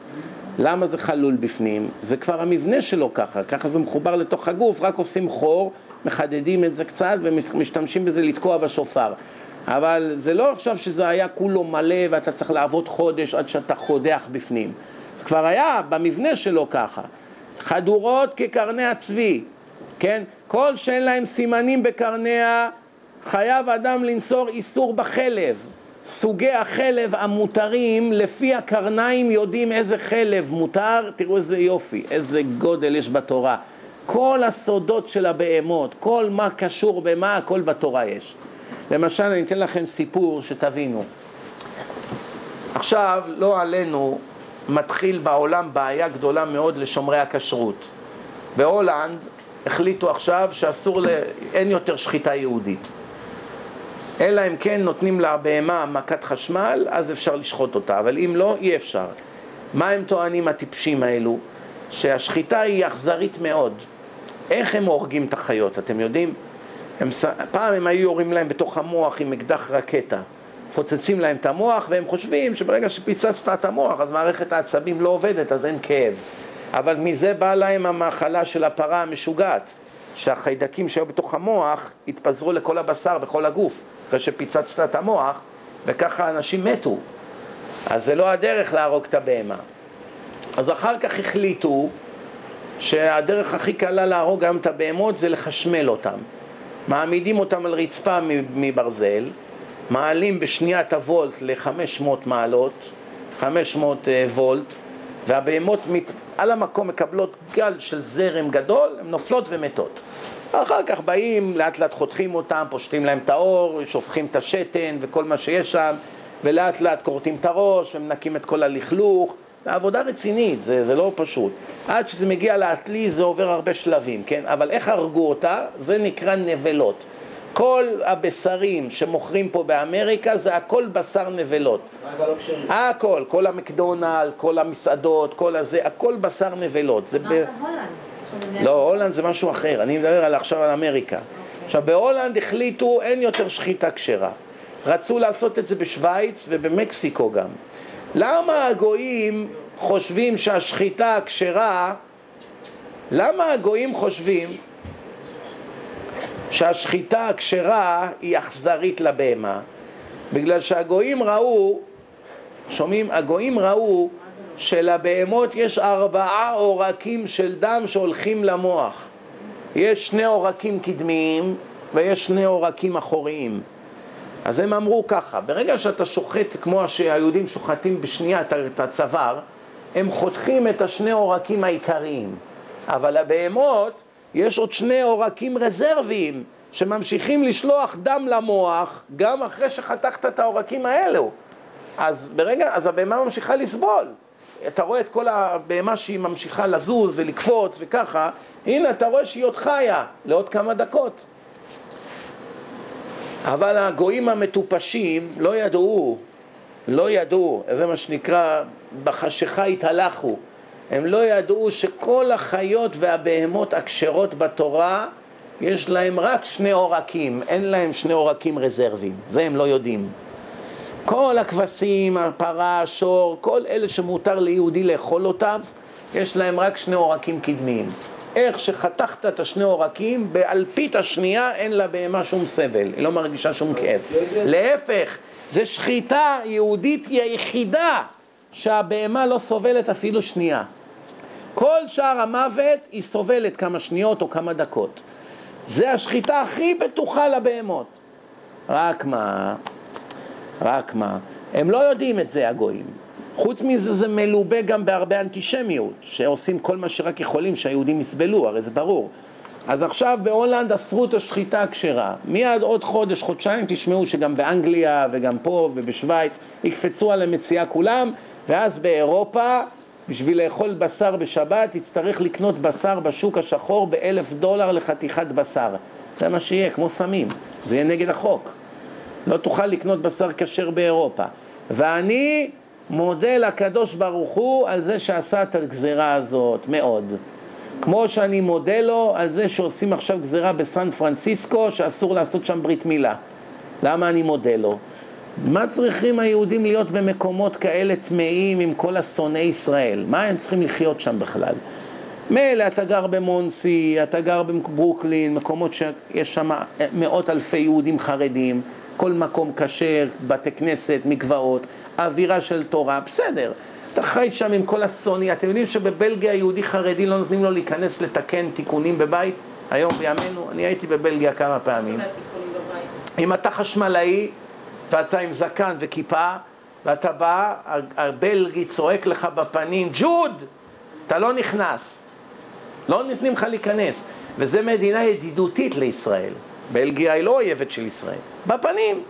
למה זה חלול בפנים? זה כבר המבנה שלו ככה, ככה זה מחובר לתוך הגוף, רק עושים חור, מחדדים את זה קצת ומשתמשים בזה לתקוע בשופר. אבל זה לא עכשיו שזה היה כולו מלא ואתה צריך לעבוד חודש עד שאתה חודח בפנים. זה כבר היה במבנה שלו ככה. חדורות כקרני הצבי, כן? כל שאין להם סימנים בקרניה, חייב אדם לנסור איסור בחלב. סוגי החלב המותרים, לפי הקרניים יודעים איזה חלב מותר, תראו איזה יופי, איזה גודל יש בתורה. כל הסודות של הבהמות, כל מה קשור במה, הכל בתורה יש. למשל, אני אתן לכם סיפור שתבינו. עכשיו, לא עלינו, מתחיל בעולם בעיה גדולה מאוד לשומרי הכשרות. בהולנד החליטו עכשיו שאסור, ל... אין יותר שחיטה יהודית. אלא אם כן נותנים לבהמה מכת חשמל, אז אפשר לשחוט אותה, אבל אם לא, אי אפשר. מה הם טוענים הטיפשים האלו? שהשחיטה היא אכזרית מאוד. איך הם הורגים את החיות, אתם יודעים? הם, פעם הם היו יורים להם בתוך המוח עם אקדח רקטה. פוצצים להם את המוח, והם חושבים שברגע שפיצצת את המוח, אז מערכת העצבים לא עובדת, אז אין כאב. אבל מזה באה להם המאכלה של הפרה המשוגעת, שהחיידקים שהיו בתוך המוח התפזרו לכל הבשר וכל הגוף. אחרי שפיצצת את המוח, וככה אנשים מתו. אז זה לא הדרך להרוג את הבהמה. אז אחר כך החליטו שהדרך הכי קלה להרוג היום את הבהמות זה לחשמל אותם. מעמידים אותם על רצפה מברזל, מעלים בשנייה את הוולט ל-500 מעלות, 500 אה, וולט, והבהמות על המקום מקבלות גל של זרם גדול, הן נופלות ומתות. אחר כך באים, לאט לאט חותכים אותם, פושטים להם את האור, שופכים את השתן וכל מה שיש שם, ולאט לאט כורתים את הראש ומנקים את כל הלכלוך. זו עבודה רצינית, זה, זה לא פשוט. עד שזה מגיע לעתלי זה עובר הרבה שלבים, כן? אבל איך הרגו אותה? זה נקרא נבלות. כל הבשרים שמוכרים פה באמריקה זה הכל בשר נבלות. הכל, כל המקדונלד, כל המסעדות, כל הזה, הכל בשר נבלות. זה ב... הולנד. לא, הולנד זה משהו אחר, אני מדבר על עכשיו על אמריקה. עכשיו, בהולנד החליטו אין יותר שחיטה כשרה. רצו לעשות את זה בשוויץ ובמקסיקו גם. למה הגויים חושבים שהשחיטה הכשרה, למה הגויים חושבים שהשחיטה הכשרה היא אכזרית לבהמה? בגלל שהגויים ראו, שומעים? הגויים ראו שלבהמות יש ארבעה עורקים של דם שהולכים למוח. יש שני עורקים קדמיים ויש שני עורקים אחוריים. אז הם אמרו ככה, ברגע שאתה שוחט כמו שהיהודים שוחטים בשנייה את הצוואר, הם חותכים את השני עורקים העיקריים. אבל לבהמות יש עוד שני עורקים רזרביים שממשיכים לשלוח דם למוח גם אחרי שחתכת את העורקים האלו. אז ברגע, אז הבהמה ממשיכה לסבול. אתה רואה את כל הבהמה שהיא ממשיכה לזוז ולקפוץ וככה, הנה אתה רואה שהיא עוד חיה לעוד כמה דקות. אבל הגויים המטופשים לא ידעו, לא ידעו, זה מה שנקרא בחשיכה התהלכו. הם לא ידעו שכל החיות והבהמות הכשרות בתורה יש להם רק שני עורקים, אין להם שני עורקים רזרביים, זה הם לא יודעים. כל הכבשים, הפרה, השור, כל אלה שמותר ליהודי לאכול אותם, יש להם רק שני עורקים קדמיים. איך שחתכת את השני עורקים, באלפית השנייה אין לבהמה שום סבל, היא לא מרגישה שום כאב. להפך, זה שחיטה יהודית היא היחידה שהבהמה לא סובלת אפילו שנייה. כל שאר המוות היא סובלת כמה שניות או כמה דקות. זה השחיטה הכי בטוחה לבהמות. רק מה, רק מה, הם לא יודעים את זה הגויים. חוץ מזה זה מלובה גם בהרבה אנטישמיות, שעושים כל מה שרק יכולים שהיהודים יסבלו, הרי זה ברור. אז עכשיו בהולנד אסרו את השחיטה הכשרה. מיד עוד חודש, חודשיים תשמעו שגם באנגליה וגם פה ובשוויץ יקפצו על המציאה כולם, ואז באירופה, בשביל לאכול בשר בשבת, יצטרך לקנות בשר בשוק השחור באלף דולר לחתיכת בשר. זה מה שיהיה, כמו סמים. זה יהיה נגד החוק. לא תוכל לקנות בשר כשר באירופה. ואני מודה לקדוש ברוך הוא על זה שעשה את הגזירה הזאת, מאוד. כמו שאני מודה לו על זה שעושים עכשיו גזירה בסן פרנסיסקו שאסור לעשות שם ברית מילה. למה אני מודה לו? מה צריכים היהודים להיות במקומות כאלה טמאים עם כל השונאי ישראל? מה הם צריכים לחיות שם בכלל? מילא אתה גר במונסי, אתה גר בברוקלין, מקומות שיש שם מאות אלפי יהודים חרדים, כל מקום כשר, בתי כנסת, מקוואות, אווירה של תורה, בסדר. אתה חי שם עם כל הסוני, אתם יודעים שבבלגיה יהודי חרדי לא נותנים לו להיכנס לתקן תיקונים בבית? היום בימינו, אני הייתי בבלגיה כמה פעמים. אם אתה חשמלאי ואתה עם זקן וכיפה ואתה בא, הבלגי צועק לך בפנים, ג'וד, אתה לא נכנס. לא נותנים לך להיכנס. וזו מדינה ידידותית לישראל. בלגיה היא לא אויבת של ישראל. בפנים.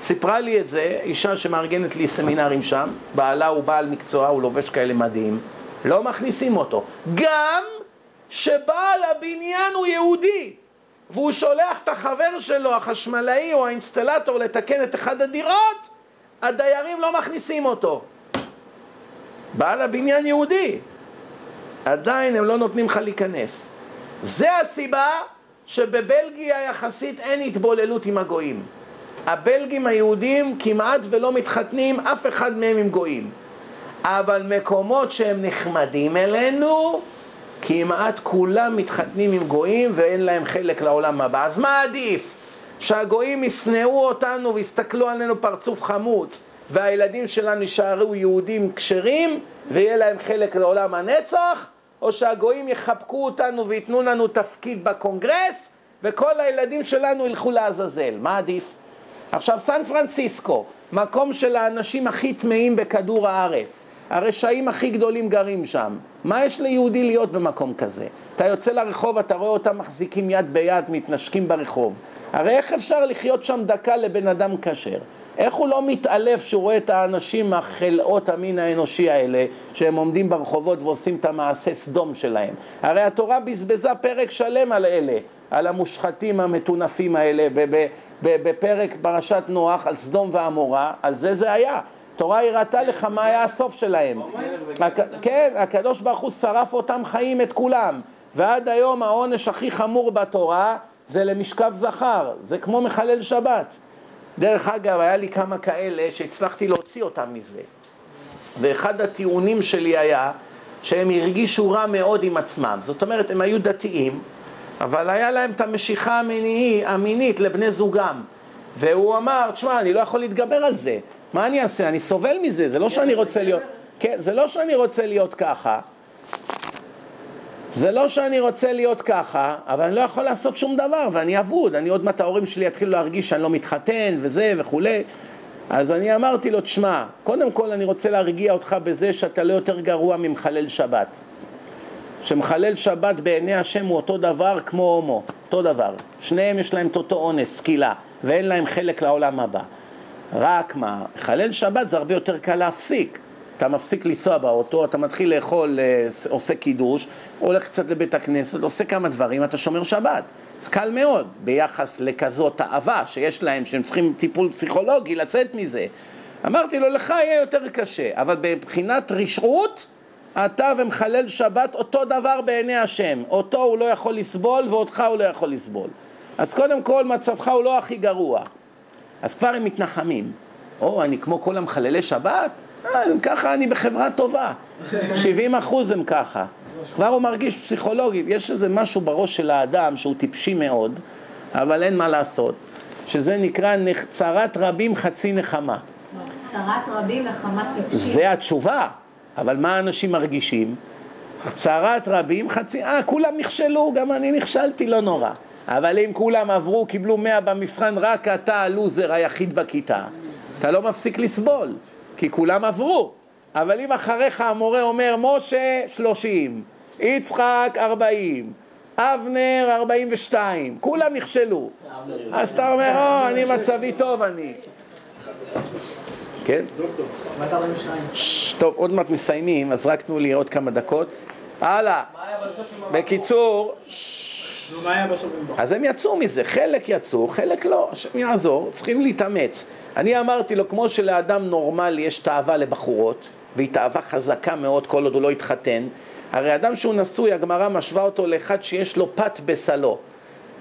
סיפרה לי את זה אישה שמארגנת לי סמינרים שם, בעלה הוא בעל מקצוע, הוא לובש כאלה מדים, לא מכניסים אותו. גם שבעל הבניין הוא יהודי, והוא שולח את החבר שלו, החשמלאי או האינסטלטור, לתקן את אחד הדירות, הדיירים לא מכניסים אותו. בעל הבניין יהודי, עדיין הם לא נותנים לך להיכנס. זה הסיבה שבבלגיה יחסית אין התבוללות עם הגויים. הבלגים היהודים כמעט ולא מתחתנים אף אחד מהם עם גויים. אבל מקומות שהם נחמדים אלינו, כמעט כולם מתחתנים עם גויים ואין להם חלק לעולם הבא. אז מה עדיף? שהגויים ישנאו אותנו ויסתכלו עלינו פרצוף חמוץ והילדים שלנו יישארו יהודים כשרים ויהיה להם חלק לעולם הנצח? או שהגויים יחבקו אותנו וייתנו לנו תפקיד בקונגרס וכל הילדים שלנו ילכו לעזאזל? מה עדיף? עכשיו, סן פרנסיסקו, מקום של האנשים הכי טמאים בכדור הארץ, הרשעים הכי גדולים גרים שם. מה יש ליהודי להיות במקום כזה? אתה יוצא לרחוב, אתה רואה אותם מחזיקים יד ביד, מתנשקים ברחוב. הרי איך אפשר לחיות שם דקה לבן אדם כשר? איך הוא לא מתעלף כשהוא רואה את האנשים החלאות המין האנושי האלה שהם עומדים ברחובות ועושים את המעשה סדום שלהם? הרי התורה בזבזה פרק שלם על אלה, על המושחתים המטונפים האלה בפרק פרשת נוח על סדום ועמורה, על זה זה היה. תורה הראתה לך מה היה הסוף שלהם. כן, הקדוש ברוך הוא שרף אותם חיים את כולם. ועד היום העונש הכי חמור בתורה זה למשכב זכר, זה כמו מחלל שבת. דרך אגב, היה לי כמה כאלה שהצלחתי להוציא אותם מזה. ואחד הטיעונים שלי היה שהם הרגישו רע מאוד עם עצמם. זאת אומרת, הם היו דתיים, אבל היה להם את המשיכה המיני, המינית לבני זוגם. והוא אמר, תשמע, אני לא יכול להתגבר על זה. מה אני אעשה? אני סובל מזה, זה לא שאני רוצה להיות... כן, זה לא שאני רוצה להיות ככה. זה לא שאני רוצה להיות ככה, אבל אני לא יכול לעשות שום דבר, ואני אבוד, אני עוד מעט ההורים שלי יתחילו להרגיש שאני לא מתחתן וזה וכולי. אז אני אמרתי לו, תשמע, קודם כל אני רוצה להרגיע אותך בזה שאתה לא יותר גרוע ממחלל שבת. שמחלל שבת בעיני השם הוא אותו דבר כמו הומו, אותו דבר. שניהם יש להם את אותו אונס, סקילה, ואין להם חלק לעולם הבא. רק מה, מחלל שבת זה הרבה יותר קל להפסיק. אתה מפסיק לנסוע באוטו, אתה מתחיל לאכול, אה, עושה קידוש, הולך קצת לבית הכנסת, עושה כמה דברים, אתה שומר שבת. זה קל מאוד ביחס לכזאת אהבה שיש להם, שהם צריכים טיפול פסיכולוגי לצאת מזה. אמרתי לו, לך יהיה יותר קשה, אבל מבחינת רשעות, אתה ומחלל שבת אותו דבר בעיני השם. אותו הוא לא יכול לסבול ואותך הוא לא יכול לסבול. אז קודם כל מצבך הוא לא הכי גרוע. אז כבר הם מתנחמים. או, אני כמו כל המחללי שבת? אה, ככה אני בחברה טובה. 70 אחוז הם ככה. כבר הוא מרגיש פסיכולוגית, יש איזה משהו בראש של האדם שהוא טיפשי מאוד, אבל אין מה לעשות, שזה נקרא צרת רבים חצי נחמה. צרת רבים וחמת טיפשי. זה התשובה, אבל מה האנשים מרגישים? צרת רבים חצי, אה, כולם נכשלו, גם אני נכשלתי, לא נורא. אבל אם כולם עברו, קיבלו מאה במבחן, רק אתה הלוזר היחיד בכיתה. אתה לא מפסיק לסבול, כי כולם עברו. אבל אם אחריך המורה אומר, משה שלושים, יצחק ארבעים, אבנר ארבעים ושתיים, כולם נכשלו. אז אתה אומר, או, אני מצבי טוב אני. כן? טוב, עוד מעט מסיימים, אז רק תנו לי עוד כמה דקות. הלאה. בקיצור... אז הם יצאו מזה, חלק יצאו, חלק לא, השם יעזור, צריכים להתאמץ. אני אמרתי לו, כמו שלאדם נורמלי יש תאווה לבחורות, והיא תאווה חזקה מאוד כל עוד הוא לא התחתן, הרי אדם שהוא נשוי, הגמרא משווה אותו לאחד שיש לו פת בסלו.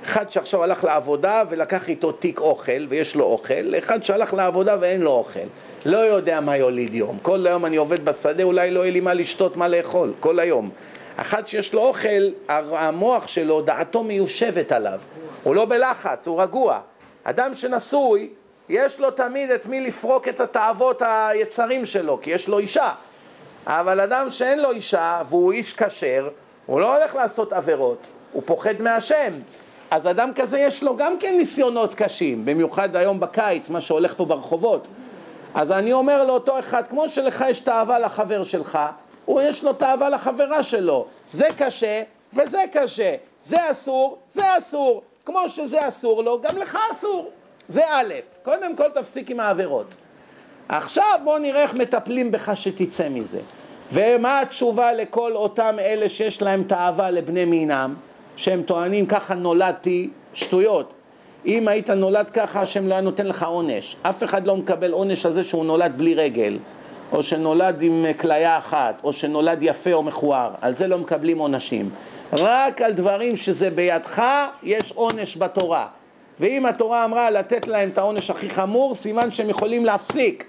אחד שעכשיו הלך לעבודה ולקח איתו תיק אוכל ויש לו אוכל, לאחד שהלך לעבודה ואין לו אוכל. לא יודע מה יוליד יום. כל היום אני עובד בשדה, אולי לא יהיה לי מה לשתות, מה לאכול, כל היום. אחד שיש לו אוכל, המוח שלו, דעתו מיושבת עליו. הוא לא בלחץ, הוא רגוע. אדם שנשוי, יש לו תמיד את מי לפרוק את התאוות היצרים שלו, כי יש לו אישה. אבל אדם שאין לו אישה והוא איש כשר, הוא לא הולך לעשות עבירות, הוא פוחד מהשם. אז אדם כזה יש לו גם כן ניסיונות קשים, במיוחד היום בקיץ, מה שהולך פה ברחובות. אז אני אומר לאותו אחד, כמו שלך יש תאווה לחבר שלך, הוא יש לו תאווה לחברה שלו. זה קשה וזה קשה. זה אסור, זה אסור. כמו שזה אסור לו, גם לך אסור. זה א', קודם כל תפסיק עם העבירות. עכשיו בוא נראה איך מטפלים בך שתצא מזה. ומה התשובה לכל אותם אלה שיש להם תאווה לבני מינם, שהם טוענים ככה נולדתי, שטויות. אם היית נולד ככה, השם לא היה נותן לך עונש. אף אחד לא מקבל עונש על זה שהוא נולד בלי רגל, או שנולד עם כליה אחת, או שנולד יפה או מכוער. על זה לא מקבלים עונשים. רק על דברים שזה בידך, יש עונש בתורה. ואם התורה אמרה לתת להם את העונש הכי חמור, סימן שהם יכולים להפסיק.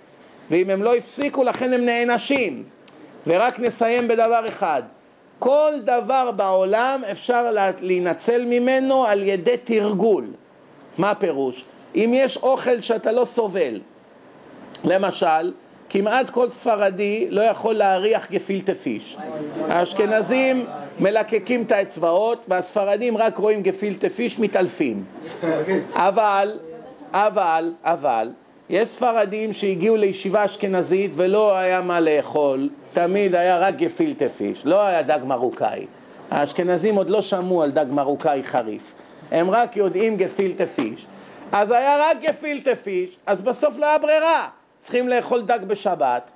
ואם הם לא הפסיקו, לכן הם נענשים. ורק נסיים בדבר אחד. כל דבר בעולם אפשר להינצל ממנו על ידי תרגול. מה הפירוש? אם יש אוכל שאתה לא סובל, למשל, כמעט כל ספרדי לא יכול להריח גפילטה פיש. האשכנזים מלקקים את האצבעות, והספרדים רק רואים גפילטה פיש, מתעלפים. אבל, אבל, אבל, יש ספרדים שהגיעו לישיבה אשכנזית ולא היה מה לאכול, תמיד היה רק גפילטה פיש, לא היה דג מרוקאי. האשכנזים עוד לא שמעו על דג מרוקאי חריף, הם רק יודעים גפילטה פיש. אז היה רק גפילטה פיש, אז בסוף לא היה ברירה, צריכים לאכול דג בשבת,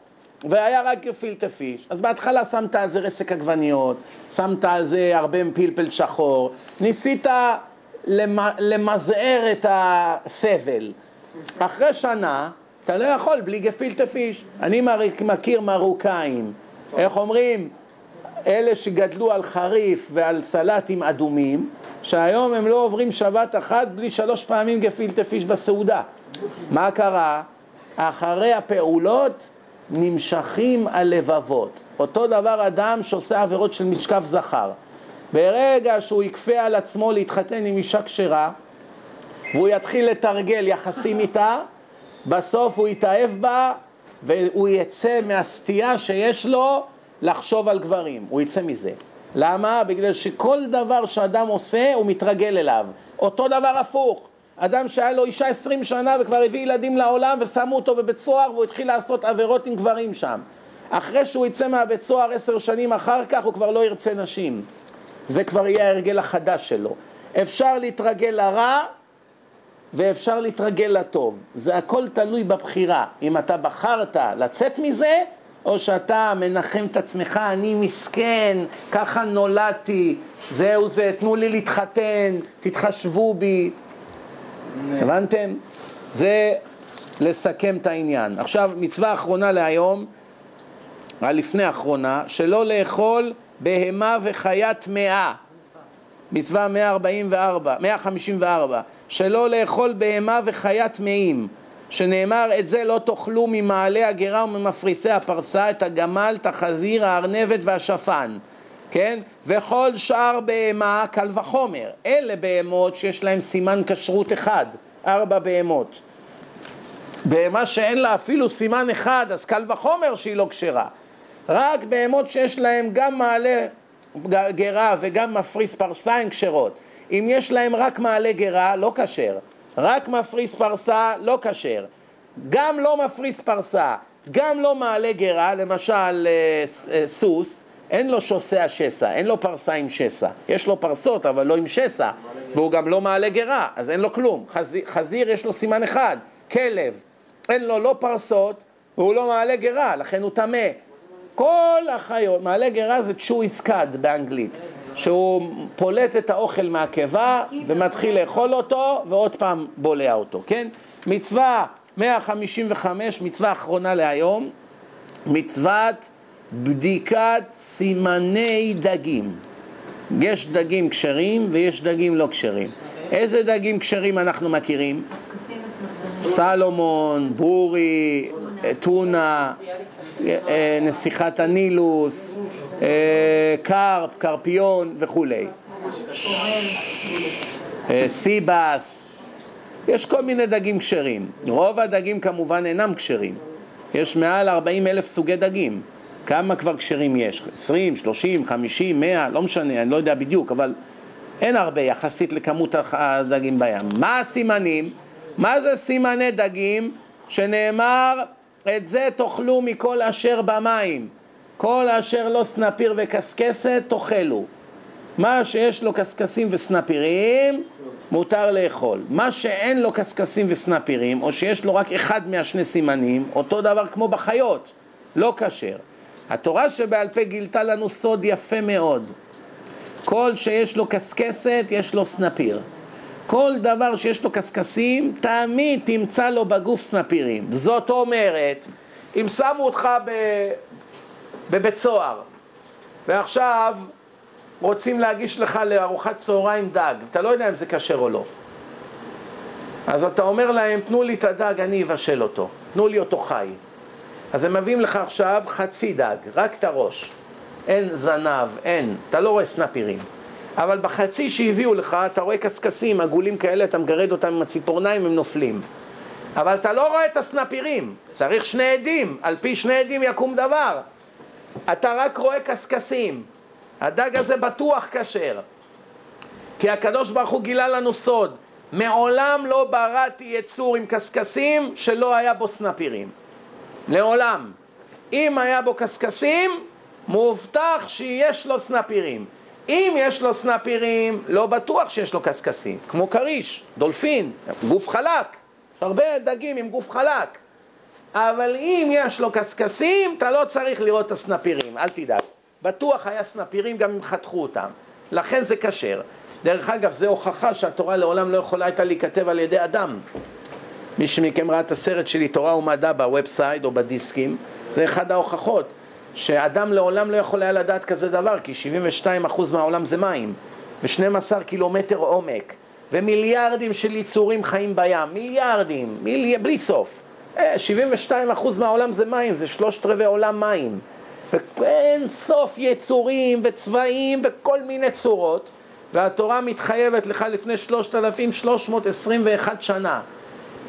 והיה רק גפילטה פיש. אז בהתחלה שמת על זה רסק עגבניות, שמת על זה הרבה פלפל שחור, ניסית למזער את הסבל. אחרי שנה, אתה לא יכול בלי גפילטה פיש. אני מכיר מרוקאים, איך אומרים? אלה שגדלו על חריף ועל סלטים אדומים, שהיום הם לא עוברים שבת אחת בלי שלוש פעמים גפילטה פיש בסעודה. מה קרה? אחרי הפעולות נמשכים הלבבות. אותו דבר אדם שעושה עבירות של משכב זכר. ברגע שהוא יכפה על עצמו להתחתן עם אישה כשרה, והוא יתחיל לתרגל יחסים איתה, בסוף הוא יתאהב בה והוא יצא מהסטייה שיש לו לחשוב על גברים, הוא יצא מזה. למה? בגלל שכל דבר שאדם עושה הוא מתרגל אליו. אותו דבר הפוך. אדם שהיה לו אישה עשרים שנה וכבר הביא ילדים לעולם ושמו אותו בבית סוהר והוא התחיל לעשות עבירות עם גברים שם. אחרי שהוא יצא מהבית סוהר עשר שנים אחר כך הוא כבר לא ירצה נשים. זה כבר יהיה ההרגל החדש שלו. אפשר להתרגל לרע ואפשר להתרגל לטוב. זה הכל תלוי בבחירה. אם אתה בחרת לצאת מזה, או שאתה מנחם את עצמך, אני מסכן, ככה נולדתי, זהו זה, תנו לי להתחתן, תתחשבו בי. הבנתם? זה לסכם את העניין. עכשיו, מצווה אחרונה להיום, הלפני אחרונה, שלא לאכול בהמה וחיה טמאה. מצווה 144, 154, שלא לאכול בהמה וחיה טמאים, שנאמר את זה לא תאכלו ממעלה הגרה וממפריסי הפרסה, את הגמל, את החזיר, הארנבת והשפן, כן? וכל שאר בהמה קל וחומר. אלה בהמות שיש להם סימן כשרות אחד, ארבע בהמות. בהמה שאין לה אפילו סימן אחד, אז קל וחומר שהיא לא כשרה. רק בהמות שיש להם גם מעלה גרה וגם מפריס פרסה הן כשרות. אם יש להם רק מעלה גרה, לא כשר. רק מפריס פרסה, לא כשר. גם לא מפריס פרסה, גם לא מעלה גרה, למשל אה, אה, סוס, אין לו שוסע שסע, אין לו פרסה עם שסע. יש לו פרסות, אבל לא עם שסע, והוא גם לא מעלה גרה, אז אין לו כלום. חזיר, חזיר יש לו סימן אחד, כלב, אין לו לא פרסות, והוא לא מעלה גרה, לכן הוא טמא. כל החיות, מעלה גרה זה צ'ו סקאד באנגלית, שהוא פולט את האוכל מהקיבה ומתחיל לאכול אותו ועוד פעם בולע אותו, כן? מצווה 155, מצווה אחרונה להיום, מצוות בדיקת סימני דגים. יש דגים כשרים ויש דגים לא כשרים. איזה דגים כשרים אנחנו מכירים? סלומון, בורי, טונה, אה, נסיכת הנילוס, אה, קרפ, קרפיון וכולי. אה, סיבס, יש כל מיני דגים כשרים. רוב הדגים כמובן אינם כשרים. יש מעל 40 אלף סוגי דגים. כמה כבר כשרים יש? 20, 30, 50, 100, לא משנה, אני לא יודע בדיוק, אבל אין הרבה יחסית לכמות הדגים בים. מה הסימנים? מה זה סימני דגים שנאמר את זה תאכלו מכל אשר במים כל אשר לא סנפיר וקשקשת תאכלו מה שיש לו קשקשים וסנפירים מותר לאכול מה שאין לו קשקשים וסנפירים או שיש לו רק אחד מהשני סימנים אותו דבר כמו בחיות לא כשר התורה שבעל פה גילתה לנו סוד יפה מאוד כל שיש לו קשקשת יש לו סנפיר כל דבר שיש לו קשקשים, תמיד תמצא לו בגוף סנפירים. זאת אומרת, אם שמו אותך ב... בבית סוהר, ועכשיו רוצים להגיש לך לארוחת צהריים דג, אתה לא יודע אם זה כשר או לא. אז אתה אומר להם, תנו לי את הדג, אני אבשל אותו. תנו לי אותו חי. אז הם מביאים לך עכשיו חצי דג, רק את הראש. אין זנב, אין, אתה לא רואה סנפירים. אבל בחצי שהביאו לך, אתה רואה קשקשים עגולים כאלה, אתה מגרד אותם עם הציפורניים, הם נופלים. אבל אתה לא רואה את הסנפירים, צריך שני עדים, על פי שני עדים יקום דבר. אתה רק רואה קשקשים. הדג הזה בטוח כשר. כי הקדוש ברוך הוא גילה לנו סוד, מעולם לא בראתי יצור עם קשקשים שלא היה בו סנפירים. לעולם. אם היה בו קשקשים, מובטח שיש לו סנפירים. אם יש לו סנפירים, לא בטוח שיש לו קשקשים, כמו כריש, דולפין, גוף חלק, יש הרבה דגים עם גוף חלק. אבל אם יש לו קשקשים, אתה לא צריך לראות את הסנפירים, אל תדאג. בטוח היה סנפירים גם אם חתכו אותם, לכן זה כשר. דרך אגב, זו הוכחה שהתורה לעולם לא יכולה הייתה להיכתב על ידי אדם. מי שמכם ראה את הסרט שלי, תורה ומדע, בוובסייד או בדיסקים, זה אחד ההוכחות. שאדם לעולם לא יכול היה לדעת כזה דבר, כי 72% מהעולם זה מים, ו-12 קילומטר עומק, ומיליארדים של יצורים חיים בים, מיליארדים, מילי... בלי סוף. 72% אה, מהעולם זה מים, זה שלושת רבעי עולם מים. ואין סוף יצורים וצבעים וכל מיני צורות, והתורה מתחייבת לך לפני 3,321 שנה.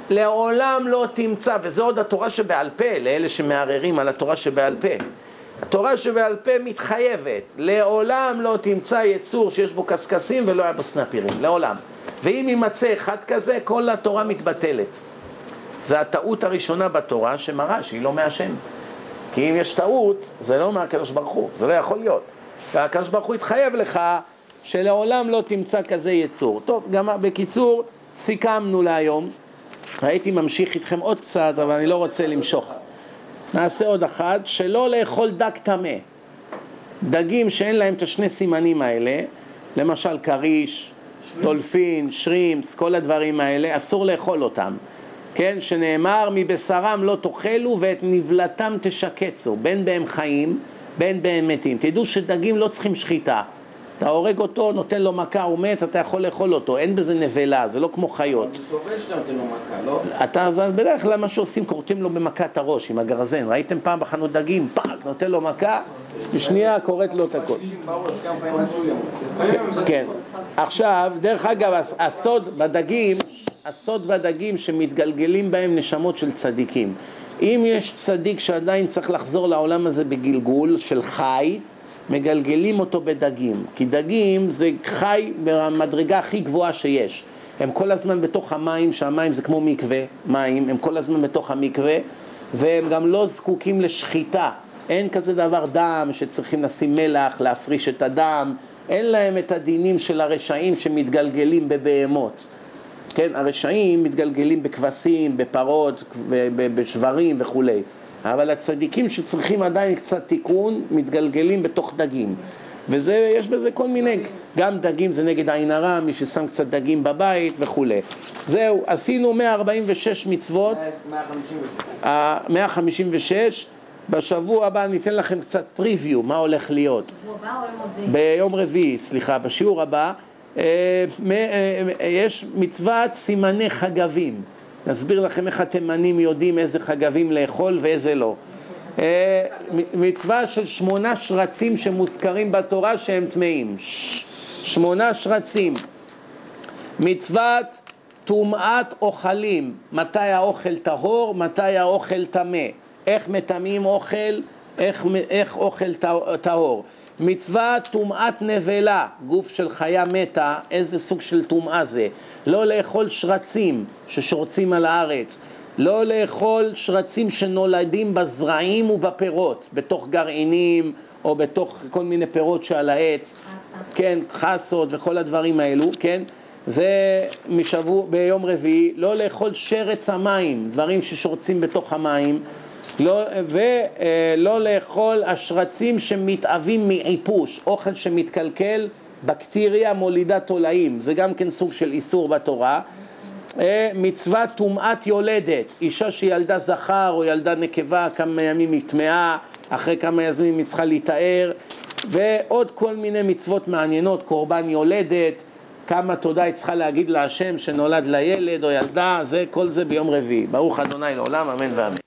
לעולם לא תמצא, וזה עוד התורה שבעל פה, לאלה שמערערים על התורה שבעל פה. התורה שבעל פה מתחייבת, לעולם לא תמצא יצור שיש בו קשקשים ולא היה בו סנפירים, לעולם. ואם יימצא אחד כזה, כל התורה מתבטלת. זו הטעות הראשונה בתורה שמראה שהיא לא מהשם. כי אם יש טעות, זה לא מהקדוש ברוך הוא, זה לא יכול להיות. והקדוש ברוך הוא התחייב לך שלעולם לא תמצא כזה יצור. טוב, גם בקיצור, סיכמנו להיום. הייתי ממשיך איתכם עוד קצת, אבל אני לא רוצה למשוך. נעשה עוד אחת, שלא לאכול דג טמא. דגים שאין להם את השני סימנים האלה, למשל כריש, דולפין, שרימפס, כל הדברים האלה, אסור לאכול אותם. כן, שנאמר מבשרם לא תאכלו ואת נבלתם תשקצו, בין בהם חיים, בין בהם מתים. תדעו שדגים לא צריכים שחיטה. אתה הורג אותו, נותן לו מכה, הוא מת, אתה יכול לאכול אותו, אין בזה נבלה, זה לא כמו חיות. הוא סובל שאתה נותן לו מכה, לא? אתה, זה בדרך כלל מה שעושים, כורתים לו במכת הראש עם הגרזן. ראיתם פעם בחנות דגים, פאק, נותן לו מכה, בשנייה כורת לו את הכל. כן. עכשיו, דרך אגב, הסוד בדגים, הסוד בדגים שמתגלגלים בהם נשמות של צדיקים. אם יש צדיק שעדיין צריך לחזור לעולם הזה בגלגול של חי, מגלגלים אותו בדגים, כי דגים זה חי במדרגה הכי גבוהה שיש. הם כל הזמן בתוך המים, שהמים זה כמו מקווה, מים, הם כל הזמן בתוך המקווה, והם גם לא זקוקים לשחיטה. אין כזה דבר דם שצריכים לשים מלח, להפריש את הדם, אין להם את הדינים של הרשעים שמתגלגלים בבהמות. כן, הרשעים מתגלגלים בכבשים, בפרות, בשברים וכולי. אבל הצדיקים שצריכים עדיין קצת תיקון, מתגלגלים בתוך דגים. ויש בזה כל מיני, גם דגים זה נגד עין הרע, מי ששם קצת דגים בבית וכולי. זהו, עשינו 146 מצוות. 156. 156. בשבוע הבא ניתן לכם קצת פריוויו, מה הולך להיות. ביום רביעי, סליחה, בשיעור הבא. אה, אה, יש מצוות סימני חגבים. נסביר לכם איך התימנים יודעים איזה חגבים לאכול ואיזה לא. אה, מצווה של שמונה שרצים שמוזכרים בתורה שהם טמאים. שמונה שרצים. מצוות טומאת אוכלים, מתי האוכל טהור, מתי האוכל טמא, איך מטמאים אוכל, איך, איך אוכל טהור. מצווה טומאת נבלה, גוף של חיה מתה, איזה סוג של טומאה זה? לא לאכול שרצים ששורצים על הארץ, לא לאכול שרצים שנולדים בזרעים ובפירות, בתוך גרעינים או בתוך כל מיני פירות שעל העץ. כן, חסות וכל הדברים האלו, כן? זה משבוע, ביום רביעי, לא לאכול שרץ המים, דברים ששורצים בתוך המים, לא, ולא לאכול השרצים שמתאבים מעיפוש, אוכל שמתקלקל, בקטריה מולידה תולעים, זה גם כן סוג של איסור בתורה. אה, מצוות טומאת יולדת, אישה שילדה זכר או ילדה נקבה, כמה ימים היא טמאה, אחרי כמה ימים היא צריכה להיטהר, ועוד כל מיני מצוות מעניינות, קורבן יולדת, כמה תודה היא צריכה להגיד להשם שנולד לילד או ילדה, זה, כל זה ביום רביעי. ברוך אדוני לעולם, אמן ואמן.